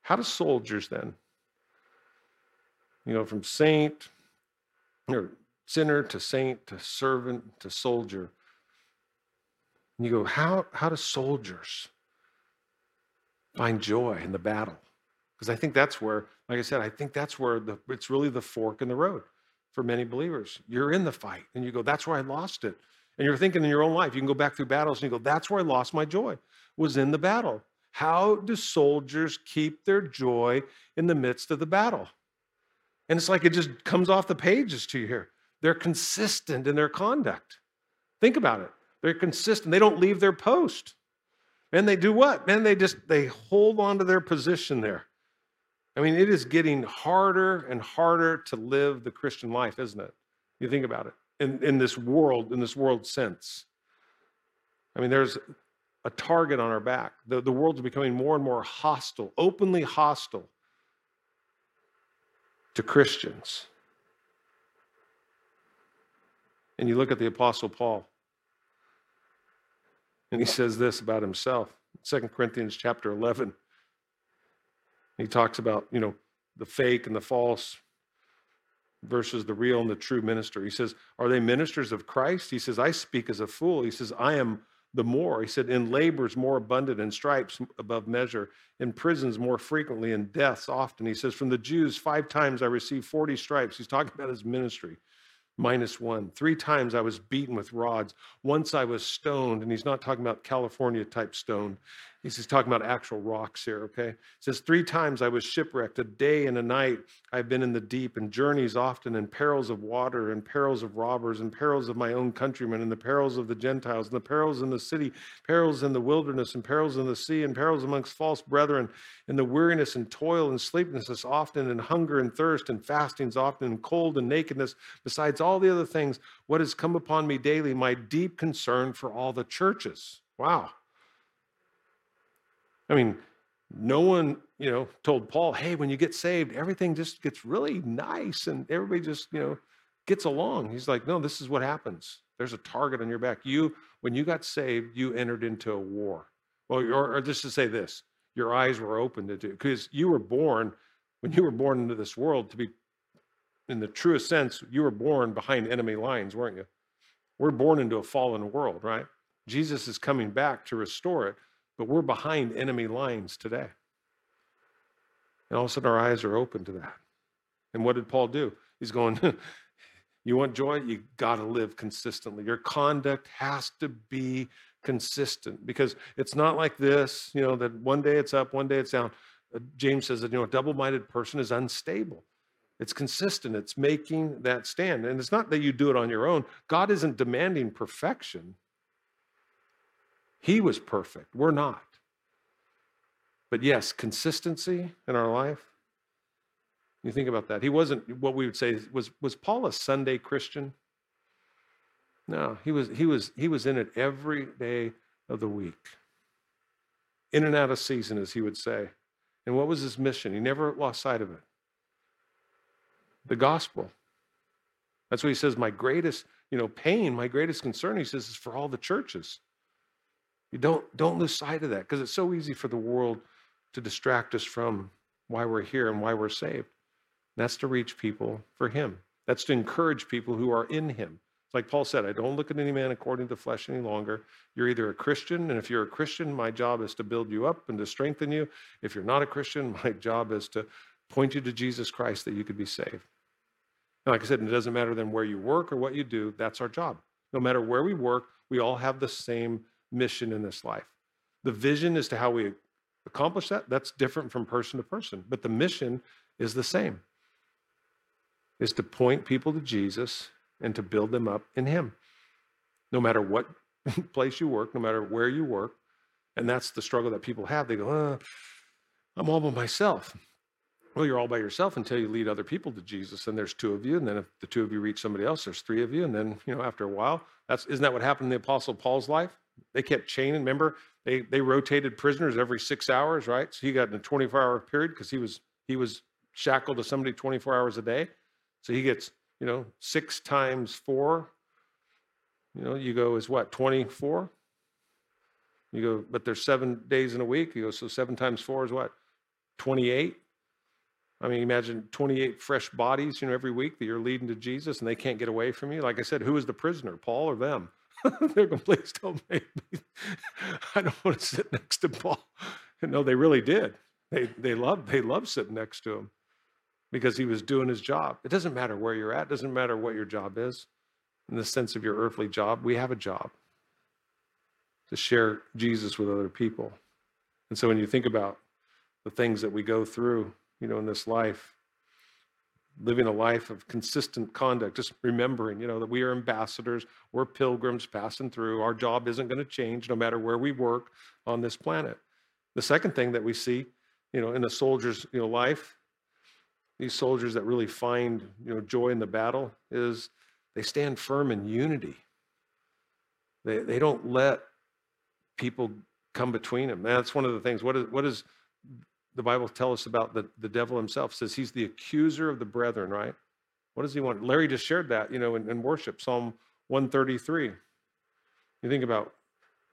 how do soldiers then you know from saint or sinner to saint to servant to soldier and you go how how do soldiers find joy in the battle. Because I think that's where, like I said, I think that's where the, it's really the fork in the road for many believers. You're in the fight and you go, that's where I lost it. And you're thinking in your own life, you can go back through battles and you go, that's where I lost my joy, was in the battle. How do soldiers keep their joy in the midst of the battle? And it's like it just comes off the pages to you here. They're consistent in their conduct. Think about it. They're consistent. They don't leave their post. And they do what? Man, they just they hold on to their position there. I mean, it is getting harder and harder to live the Christian life, isn't it? You think about it in, in this world, in this world sense. I mean, there's a target on our back. The, the world's becoming more and more hostile, openly hostile to Christians. And you look at the Apostle Paul. And he says this about himself. Second Corinthians chapter 11. He talks about, you know, the fake and the false versus the real and the true minister. He says, Are they ministers of Christ? He says, I speak as a fool. He says, I am the more. He said, In labors more abundant, in stripes above measure, in prisons more frequently, in deaths often. He says, From the Jews, five times I received 40 stripes. He's talking about his ministry minus one. Three times I was beaten with rods. Once I was stoned, and he's not talking about California type stone. He's talking about actual rocks here, okay? Says, Three times I was shipwrecked, a day and a night I've been in the deep, and journeys often, and perils of water, and perils of robbers, and perils of my own countrymen, and the perils of the Gentiles, and the perils in the city, perils in the wilderness, and perils in the sea, and perils amongst false brethren, and the weariness and toil and sleeplessness often, and hunger and thirst, and fastings often, and cold and nakedness, besides all the other things, what has come upon me daily, my deep concern for all the churches. Wow. I mean, no one, you know, told Paul, hey, when you get saved, everything just gets really nice and everybody just, you know, gets along. He's like, no, this is what happens. There's a target on your back. You, when you got saved, you entered into a war. Well, or, or just to say this, your eyes were open to because you were born, when you were born into this world, to be, in the truest sense, you were born behind enemy lines, weren't you? We're born into a fallen world, right? Jesus is coming back to restore it. But we're behind enemy lines today. And all of a sudden our eyes are open to that. And what did Paul do? He's going, [laughs] You want joy? You got to live consistently. Your conduct has to be consistent because it's not like this, you know, that one day it's up, one day it's down. Uh, James says that, you know, a double minded person is unstable. It's consistent, it's making that stand. And it's not that you do it on your own. God isn't demanding perfection, he was perfect. We're not. But yes, consistency in our life. You think about that. He wasn't what we would say was was Paul a Sunday Christian? No, he was he was he was in it every day of the week. In and out of season, as he would say. And what was his mission? He never lost sight of it. The gospel. That's what he says, my greatest, you know, pain, my greatest concern, he says, is for all the churches. You don't don't lose sight of that because it's so easy for the world to distract us from why we're here and why we're saved. That's to reach people for him. That's to encourage people who are in him. It's like Paul said, I don't look at any man according to the flesh any longer. You're either a Christian, and if you're a Christian, my job is to build you up and to strengthen you. If you're not a Christian, [laughs] my job is to point you to Jesus Christ that you could be saved. And like I said, it doesn't matter then where you work or what you do, that's our job. No matter where we work, we all have the same mission in this life. The vision as to how we accomplish that, that's different from person to person, but the mission is the same. Is to point people to Jesus and to build them up in him. No matter what [laughs] place you work, no matter where you work, and that's the struggle that people have. They go, uh, I'm all by myself. Well, you're all by yourself until you lead other people to Jesus, and there's two of you, and then if the two of you reach somebody else, there's three of you, and then you know after a while, that's isn't that what happened in the Apostle Paul's life? They kept chaining. Remember, they they rotated prisoners every six hours, right? So he got in a 24 hour period because he was he was shackled to somebody 24 hours a day. So he gets you know six times four. You know, you go is what 24. You go, but there's seven days in a week. You go, so seven times four is what 28. I mean, imagine 28 fresh bodies, you know, every week that you're leading to Jesus and they can't get away from you. Like I said, who is the prisoner, Paul or them? [laughs] They're going, please don't make me. [laughs] I don't want to sit next to Paul. And no, they really did. They they loved they loved sitting next to him because he was doing his job. It doesn't matter where you're at. It doesn't matter what your job is. In the sense of your earthly job, we have a job to share Jesus with other people. And so when you think about the things that we go through, you know, in this life, living a life of consistent conduct, just remembering, you know, that we are ambassadors, we're pilgrims passing through. Our job isn't going to change no matter where we work on this planet. The second thing that we see, you know, in a soldier's, you know, life, these soldiers that really find, you know, joy in the battle is they stand firm in unity. They, they don't let people come between them. That's one of the things. What is, what is the Bible tell us about the, the devil himself? Says he's the accuser of the brethren, right? What does he want? Larry just shared that, you know, in, in worship, Psalm 133. You think about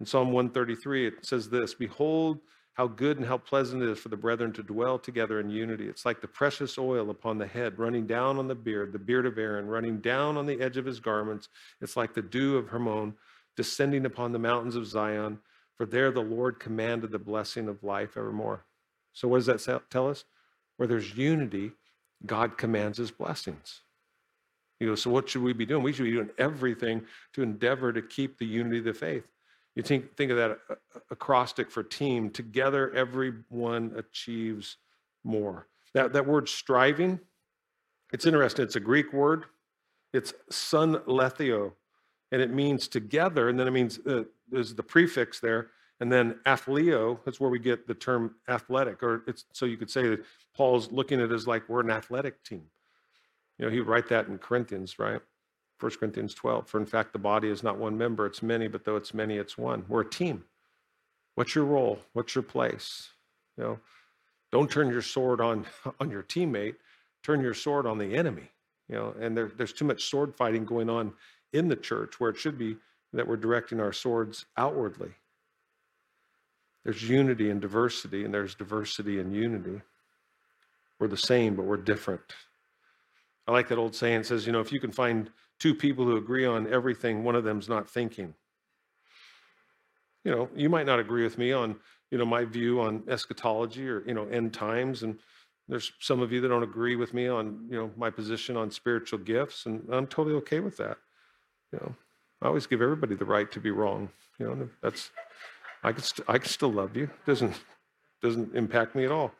in Psalm 133, it says this Behold, how good and how pleasant it is for the brethren to dwell together in unity. It's like the precious oil upon the head, running down on the beard, the beard of Aaron, running down on the edge of his garments. It's like the dew of Hermon, descending upon the mountains of Zion. For there the Lord commanded the blessing of life evermore. So, what does that tell us? Where there's unity, God commands his blessings. You go, so what should we be doing? We should be doing everything to endeavor to keep the unity of the faith. You think, think of that uh, uh, acrostic for team. Together, everyone achieves more. That, that word striving, it's interesting. It's a Greek word. It's sunathleo, and it means together, and then it means uh, there's the prefix there, and then athleo, that's where we get the term athletic, or it's so you could say that Paul's looking at it as like we're an athletic team. You know, he would write that in Corinthians, right? 1 Corinthians 12. For in fact, the body is not one member, it's many, but though it's many, it's one. We're a team. What's your role? What's your place? You know, don't turn your sword on [laughs] on your teammate, turn your sword on the enemy. You know, and there, there's too much sword fighting going on in the church where it should be that we're directing our swords outwardly. There's unity and diversity, and there's diversity and unity. We're the same, but we're different. I like that old saying it says, you know, if you can find two people who agree on everything, one of them's not thinking. You know, you might not agree with me on, you know, my view on eschatology or, you know, end times. And there's some of you that don't agree with me on, you know, my position on spiritual gifts. And I'm totally okay with that. You know, I always give everybody the right to be wrong. You know, that's, I can, st- I can still love you. Doesn't, doesn't impact me at all.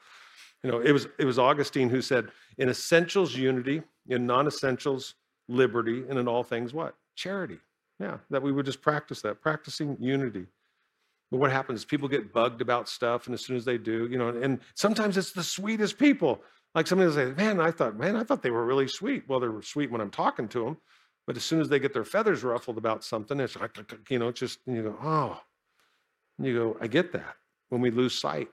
You know, it was, it was Augustine who said, in essentials, unity, in non-essentials, liberty, and in all things what? Charity. Yeah, that we would just practice that, practicing unity. But what happens? People get bugged about stuff, and as soon as they do, you know, and sometimes it's the sweetest people. Like somebody will say, "Man, I thought, man, I thought they were really sweet." Well, they're sweet when I'm talking to them, but as soon as they get their feathers ruffled about something, it's like, you know, just you go, "Oh," and you go, "I get that." When we lose sight,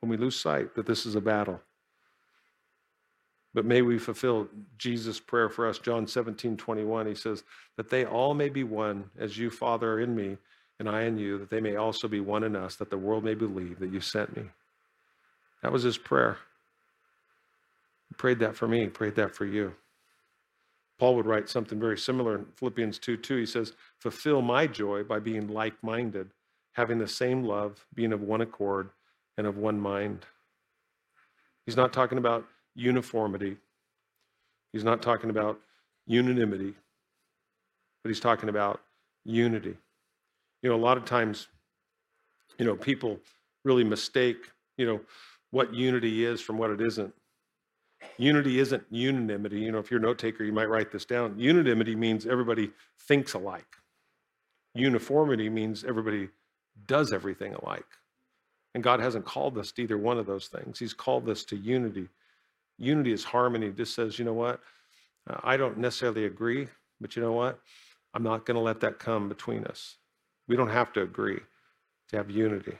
when we lose sight that this is a battle, but may we fulfill Jesus' prayer for us, John 17, 21. He says, That they all may be one, as you, Father, are in me, and I in you, that they may also be one in us, that the world may believe that you sent me. That was his prayer. He prayed that for me, he prayed that for you. Paul would write something very similar in Philippians 2 2. He says, Fulfill my joy by being like minded, having the same love, being of one accord, and of one mind. He's not talking about uniformity. He's not talking about unanimity, but he's talking about unity. You know, a lot of times, you know, people really mistake, you know, what unity is from what it isn't. Unity isn't unanimity. You know, if you're a note taker, you might write this down. Unanimity means everybody thinks alike. Uniformity means everybody does everything alike. And God hasn't called us to either one of those things. He's called us to unity. Unity is harmony. Just says, you know what? I don't necessarily agree, but you know what? I'm not going to let that come between us. We don't have to agree to have unity.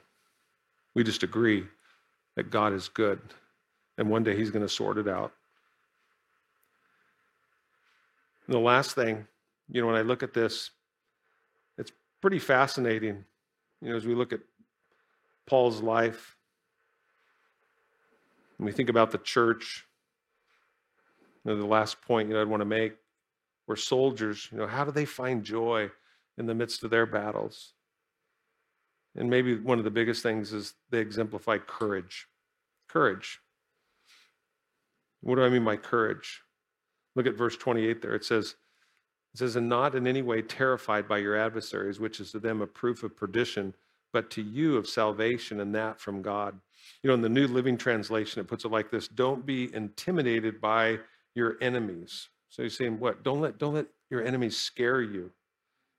We just agree that God is good and one day he's going to sort it out. And the last thing, you know, when I look at this, it's pretty fascinating, you know, as we look at Paul's life, when we think about the church, you know, the last point you know I'd want to make were soldiers, you know, how do they find joy in the midst of their battles? And maybe one of the biggest things is they exemplify courage. Courage. What do I mean by courage? Look at verse 28 there. It says, it says, and not in any way terrified by your adversaries, which is to them a proof of perdition, but to you of salvation, and that from God. You know, in the New Living Translation, it puts it like this Don't be intimidated by your enemies. So he's saying, what? Don't let, don't let your enemies scare you.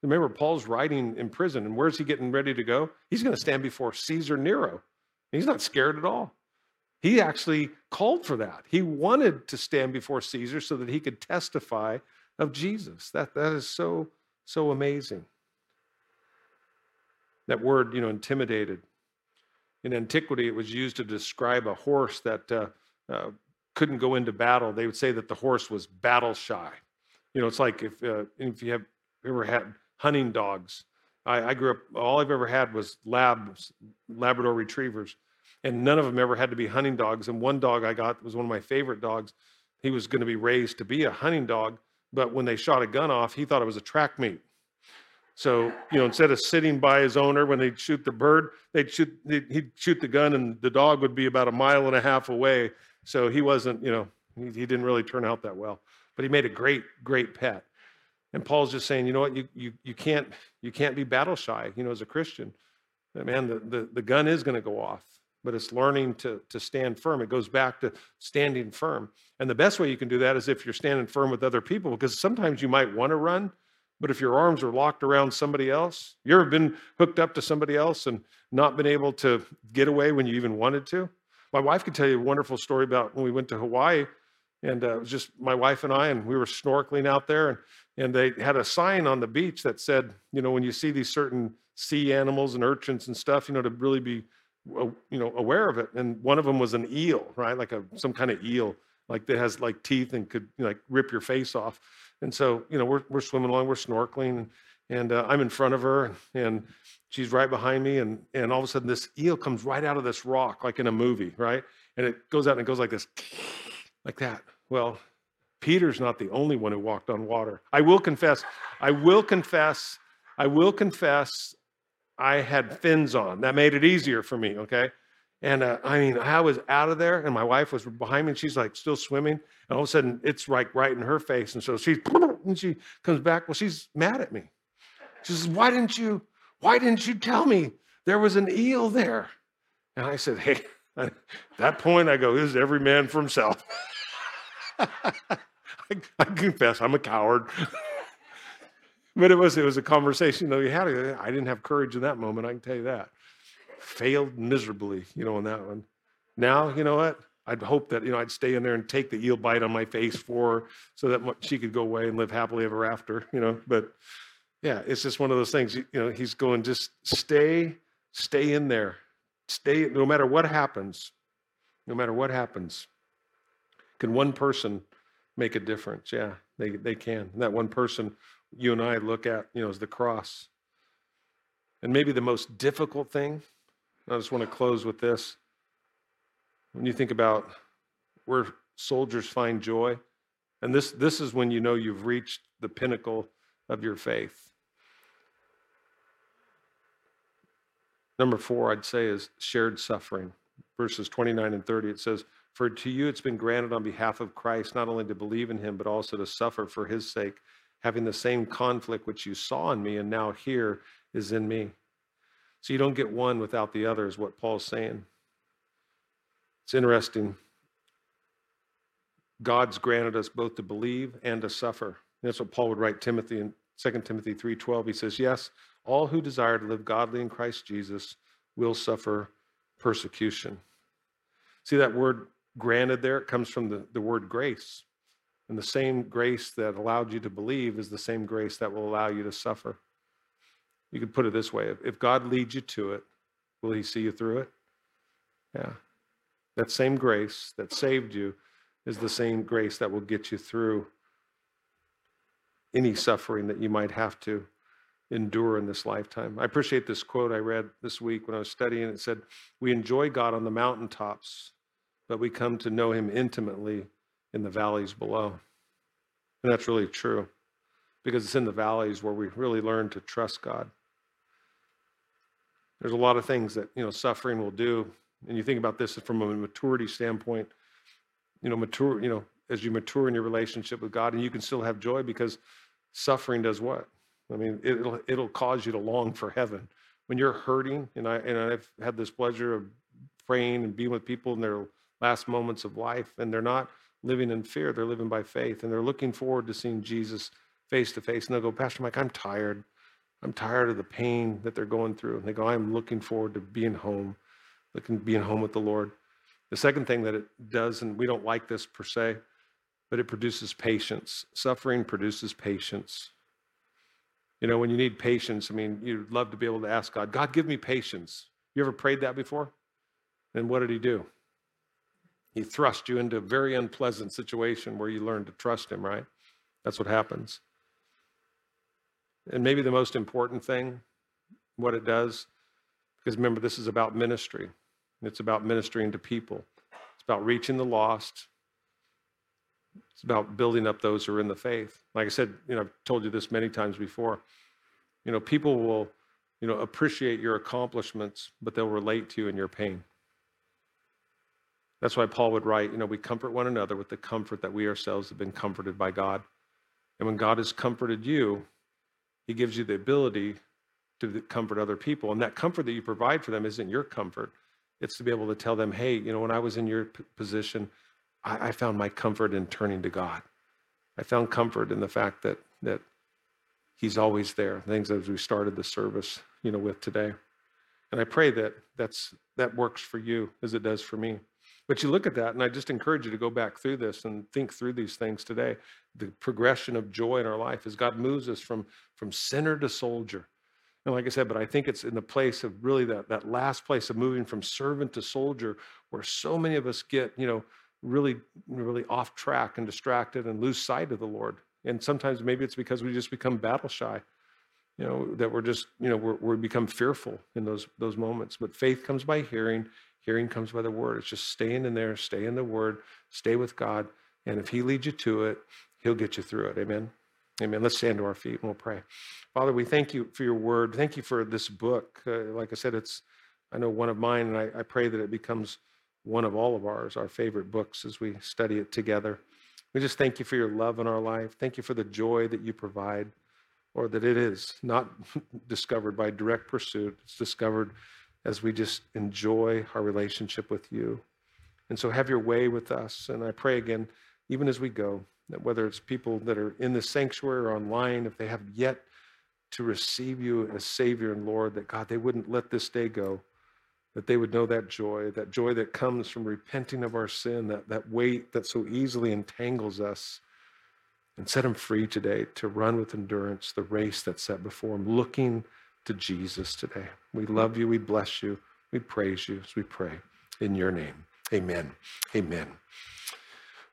Remember, Paul's writing in prison, and where's he getting ready to go? He's going to stand before Caesar Nero. He's not scared at all. He actually called for that. He wanted to stand before Caesar so that he could testify of Jesus. That, that is so, so amazing. That word, you know, intimidated. In antiquity, it was used to describe a horse that uh, uh, couldn't go into battle, they would say that the horse was battle shy. You know, it's like if uh, if you have ever had hunting dogs. I, I, grew up. All I've ever had was labs, Labrador retrievers, and none of them ever had to be hunting dogs. And one dog I got was one of my favorite dogs. He was going to be raised to be a hunting dog, but when they shot a gun off, he thought it was a track meet. So, you know, instead of sitting by his owner when they'd shoot the bird, they'd shoot, he'd shoot the gun and the dog would be about a mile and a half away so he wasn't, you know, he, he didn't really turn out that well. But he made a great, great pet. And Paul's just saying, you know what, you, you, you, can't, you can't be battle shy, you know, as a Christian. Man, the, the, the gun is going to go off, but it's learning to, to stand firm. It goes back to standing firm. And the best way you can do that is if you're standing firm with other people, because sometimes you might want to run, but if your arms are locked around somebody else, you ever been hooked up to somebody else and not been able to get away when you even wanted to? My wife could tell you a wonderful story about when we went to Hawaii, and uh, it was just my wife and I, and we were snorkeling out there, and and they had a sign on the beach that said, you know, when you see these certain sea animals and urchins and stuff, you know, to really be, you know, aware of it. And one of them was an eel, right? Like a some kind of eel, like that has like teeth and could you know, like rip your face off. And so, you know, we're, we're swimming along, we're snorkeling, and uh, I'm in front of her, and she's right behind me. And, and all of a sudden, this eel comes right out of this rock, like in a movie, right? And it goes out and it goes like this, [sniffs] like that. Well, Peter's not the only one who walked on water. I will confess, I will confess, I will confess, I had fins on. That made it easier for me, okay? And uh, I mean, I was out of there, and my wife was behind me, and she's like still swimming. And all of a sudden, it's like right in her face. And so she, [laughs] and she comes back. Well, she's mad at me. She says, "Why didn't you? Why didn't you tell me there was an eel there?" And I said, "Hey." At that point, I go, "This is every man for himself." [laughs] I, I confess, I'm a coward. [laughs] but it was it was a conversation that we had. I didn't have courage in that moment. I can tell you that failed miserably, you know, on that one. Now, you know what? I'd hope that, you know, I'd stay in there and take the eel bite on my face for her so that she could go away and live happily ever after, you know. But yeah, it's just one of those things, you know, he's going, just stay, stay in there. Stay, no matter what happens, no matter what happens. Can one person make a difference? Yeah, they, they can. And that one person you and I look at, you know, is the cross. And maybe the most difficult thing I just want to close with this. When you think about where soldiers find joy, and this, this is when you know you've reached the pinnacle of your faith. Number four, I'd say, is shared suffering. Verses 29 and 30, it says, For to you it's been granted on behalf of Christ not only to believe in him, but also to suffer for his sake, having the same conflict which you saw in me and now here is in me. So you don't get one without the other, is what Paul's saying. It's interesting. God's granted us both to believe and to suffer. That's what Paul would write Timothy in 2 Timothy 3:12. He says, "Yes, all who desire to live godly in Christ Jesus will suffer persecution." See that word granted there? It comes from the, the word grace. And the same grace that allowed you to believe is the same grace that will allow you to suffer. You could put it this way if God leads you to it, will he see you through it? Yeah. That same grace that saved you is the same grace that will get you through any suffering that you might have to endure in this lifetime. I appreciate this quote I read this week when I was studying. It said, We enjoy God on the mountaintops, but we come to know him intimately in the valleys below. And that's really true because it's in the valleys where we really learn to trust God. There's a lot of things that you know suffering will do, and you think about this from a maturity standpoint. You know, mature. You know, as you mature in your relationship with God, and you can still have joy because suffering does what? I mean, it'll it'll cause you to long for heaven when you're hurting. And I and I've had this pleasure of praying and being with people in their last moments of life, and they're not living in fear; they're living by faith, and they're looking forward to seeing Jesus face to face. And they'll go, Pastor Mike, I'm tired. I'm tired of the pain that they're going through. And they go, I'm looking forward to being home, looking being home with the Lord. The second thing that it does, and we don't like this per se, but it produces patience. Suffering produces patience. You know, when you need patience, I mean, you'd love to be able to ask God, God, give me patience. You ever prayed that before? And what did He do? He thrust you into a very unpleasant situation where you learn to trust Him, right? That's what happens. And maybe the most important thing, what it does, because remember, this is about ministry. It's about ministering to people. It's about reaching the lost. It's about building up those who are in the faith. Like I said, you know, I've told you this many times before. You know, people will, you know, appreciate your accomplishments, but they'll relate to you in your pain. That's why Paul would write, you know, we comfort one another with the comfort that we ourselves have been comforted by God. And when God has comforted you, he gives you the ability to comfort other people. And that comfort that you provide for them isn't your comfort. It's to be able to tell them, hey, you know, when I was in your position, I, I found my comfort in turning to God. I found comfort in the fact that that He's always there. Things as we started the service, you know, with today. And I pray that that's that works for you as it does for me. But you look at that, and I just encourage you to go back through this and think through these things today. The progression of joy in our life as God moves us from, from sinner to soldier. And like I said, but I think it's in the place of really that, that last place of moving from servant to soldier, where so many of us get, you know, really, really off track and distracted and lose sight of the Lord. And sometimes maybe it's because we just become battle shy, you know, that we're just, you know, we're, we become fearful in those those moments. But faith comes by hearing, hearing comes by the word. It's just staying in there, stay in the word, stay with God. And if he leads you to it, he'll get you through it. Amen. Amen. Let's stand to our feet and we'll pray. Father, we thank you for your word. Thank you for this book. Uh, like I said, it's, I know, one of mine, and I, I pray that it becomes one of all of ours, our favorite books as we study it together. We just thank you for your love in our life. Thank you for the joy that you provide, or that it is not [laughs] discovered by direct pursuit. It's discovered as we just enjoy our relationship with you. And so have your way with us. And I pray again, even as we go, that whether it's people that are in the sanctuary or online, if they have yet to receive you as Savior and Lord, that God, they wouldn't let this day go that they would know that joy, that joy that comes from repenting of our sin, that, that weight that so easily entangles us, and set them free today to run with endurance the race that's set before them, looking to Jesus today. We love you. We bless you. We praise you as we pray in your name. Amen. Amen.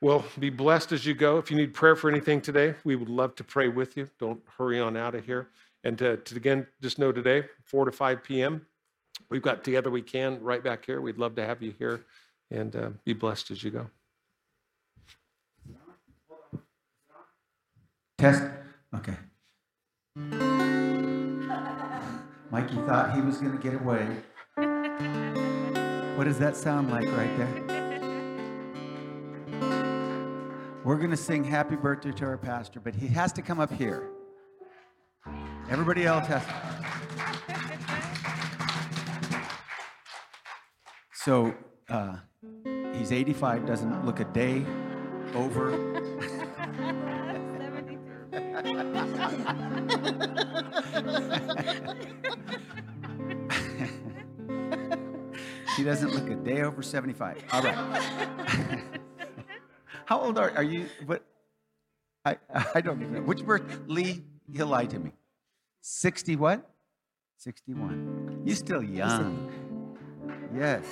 Well, be blessed as you go. If you need prayer for anything today, we would love to pray with you. Don't hurry on out of here. And to, to again, just know today, 4 to 5 p.m., We've got Together We Can right back here. We'd love to have you here and uh, be blessed as you go. Test. Okay. Mikey thought he was going to get away. What does that sound like right there? We're going to sing happy birthday to our pastor, but he has to come up here. Everybody else has to. So uh, he's 85, doesn't look a day over. He doesn't look a day over 75. All right. [laughs] How old are, are you? What? I, I don't even know. Which birth? Lee, he'll lie to me. 60 what? 61. You're still young. Yes.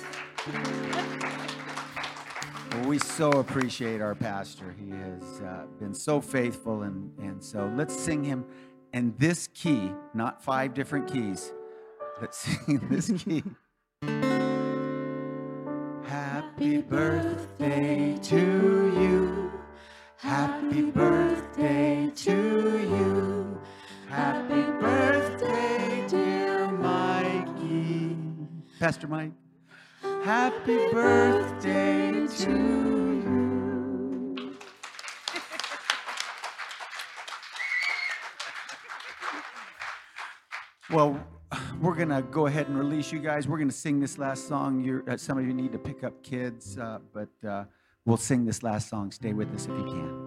Well, we so appreciate our pastor. He has uh, been so faithful, and, and so let's sing him in this key, not five different keys. Let's [laughs] sing this key. Happy birthday to you. Happy birthday to you. Happy birthday, dear Mikey. Pastor Mike. Happy birthday to you. well, we're going to go ahead and release you guys. We're going to sing this last song. You're, uh, some of you need to pick up kids, uh, but uh, we'll sing this last song. Stay with us if you can.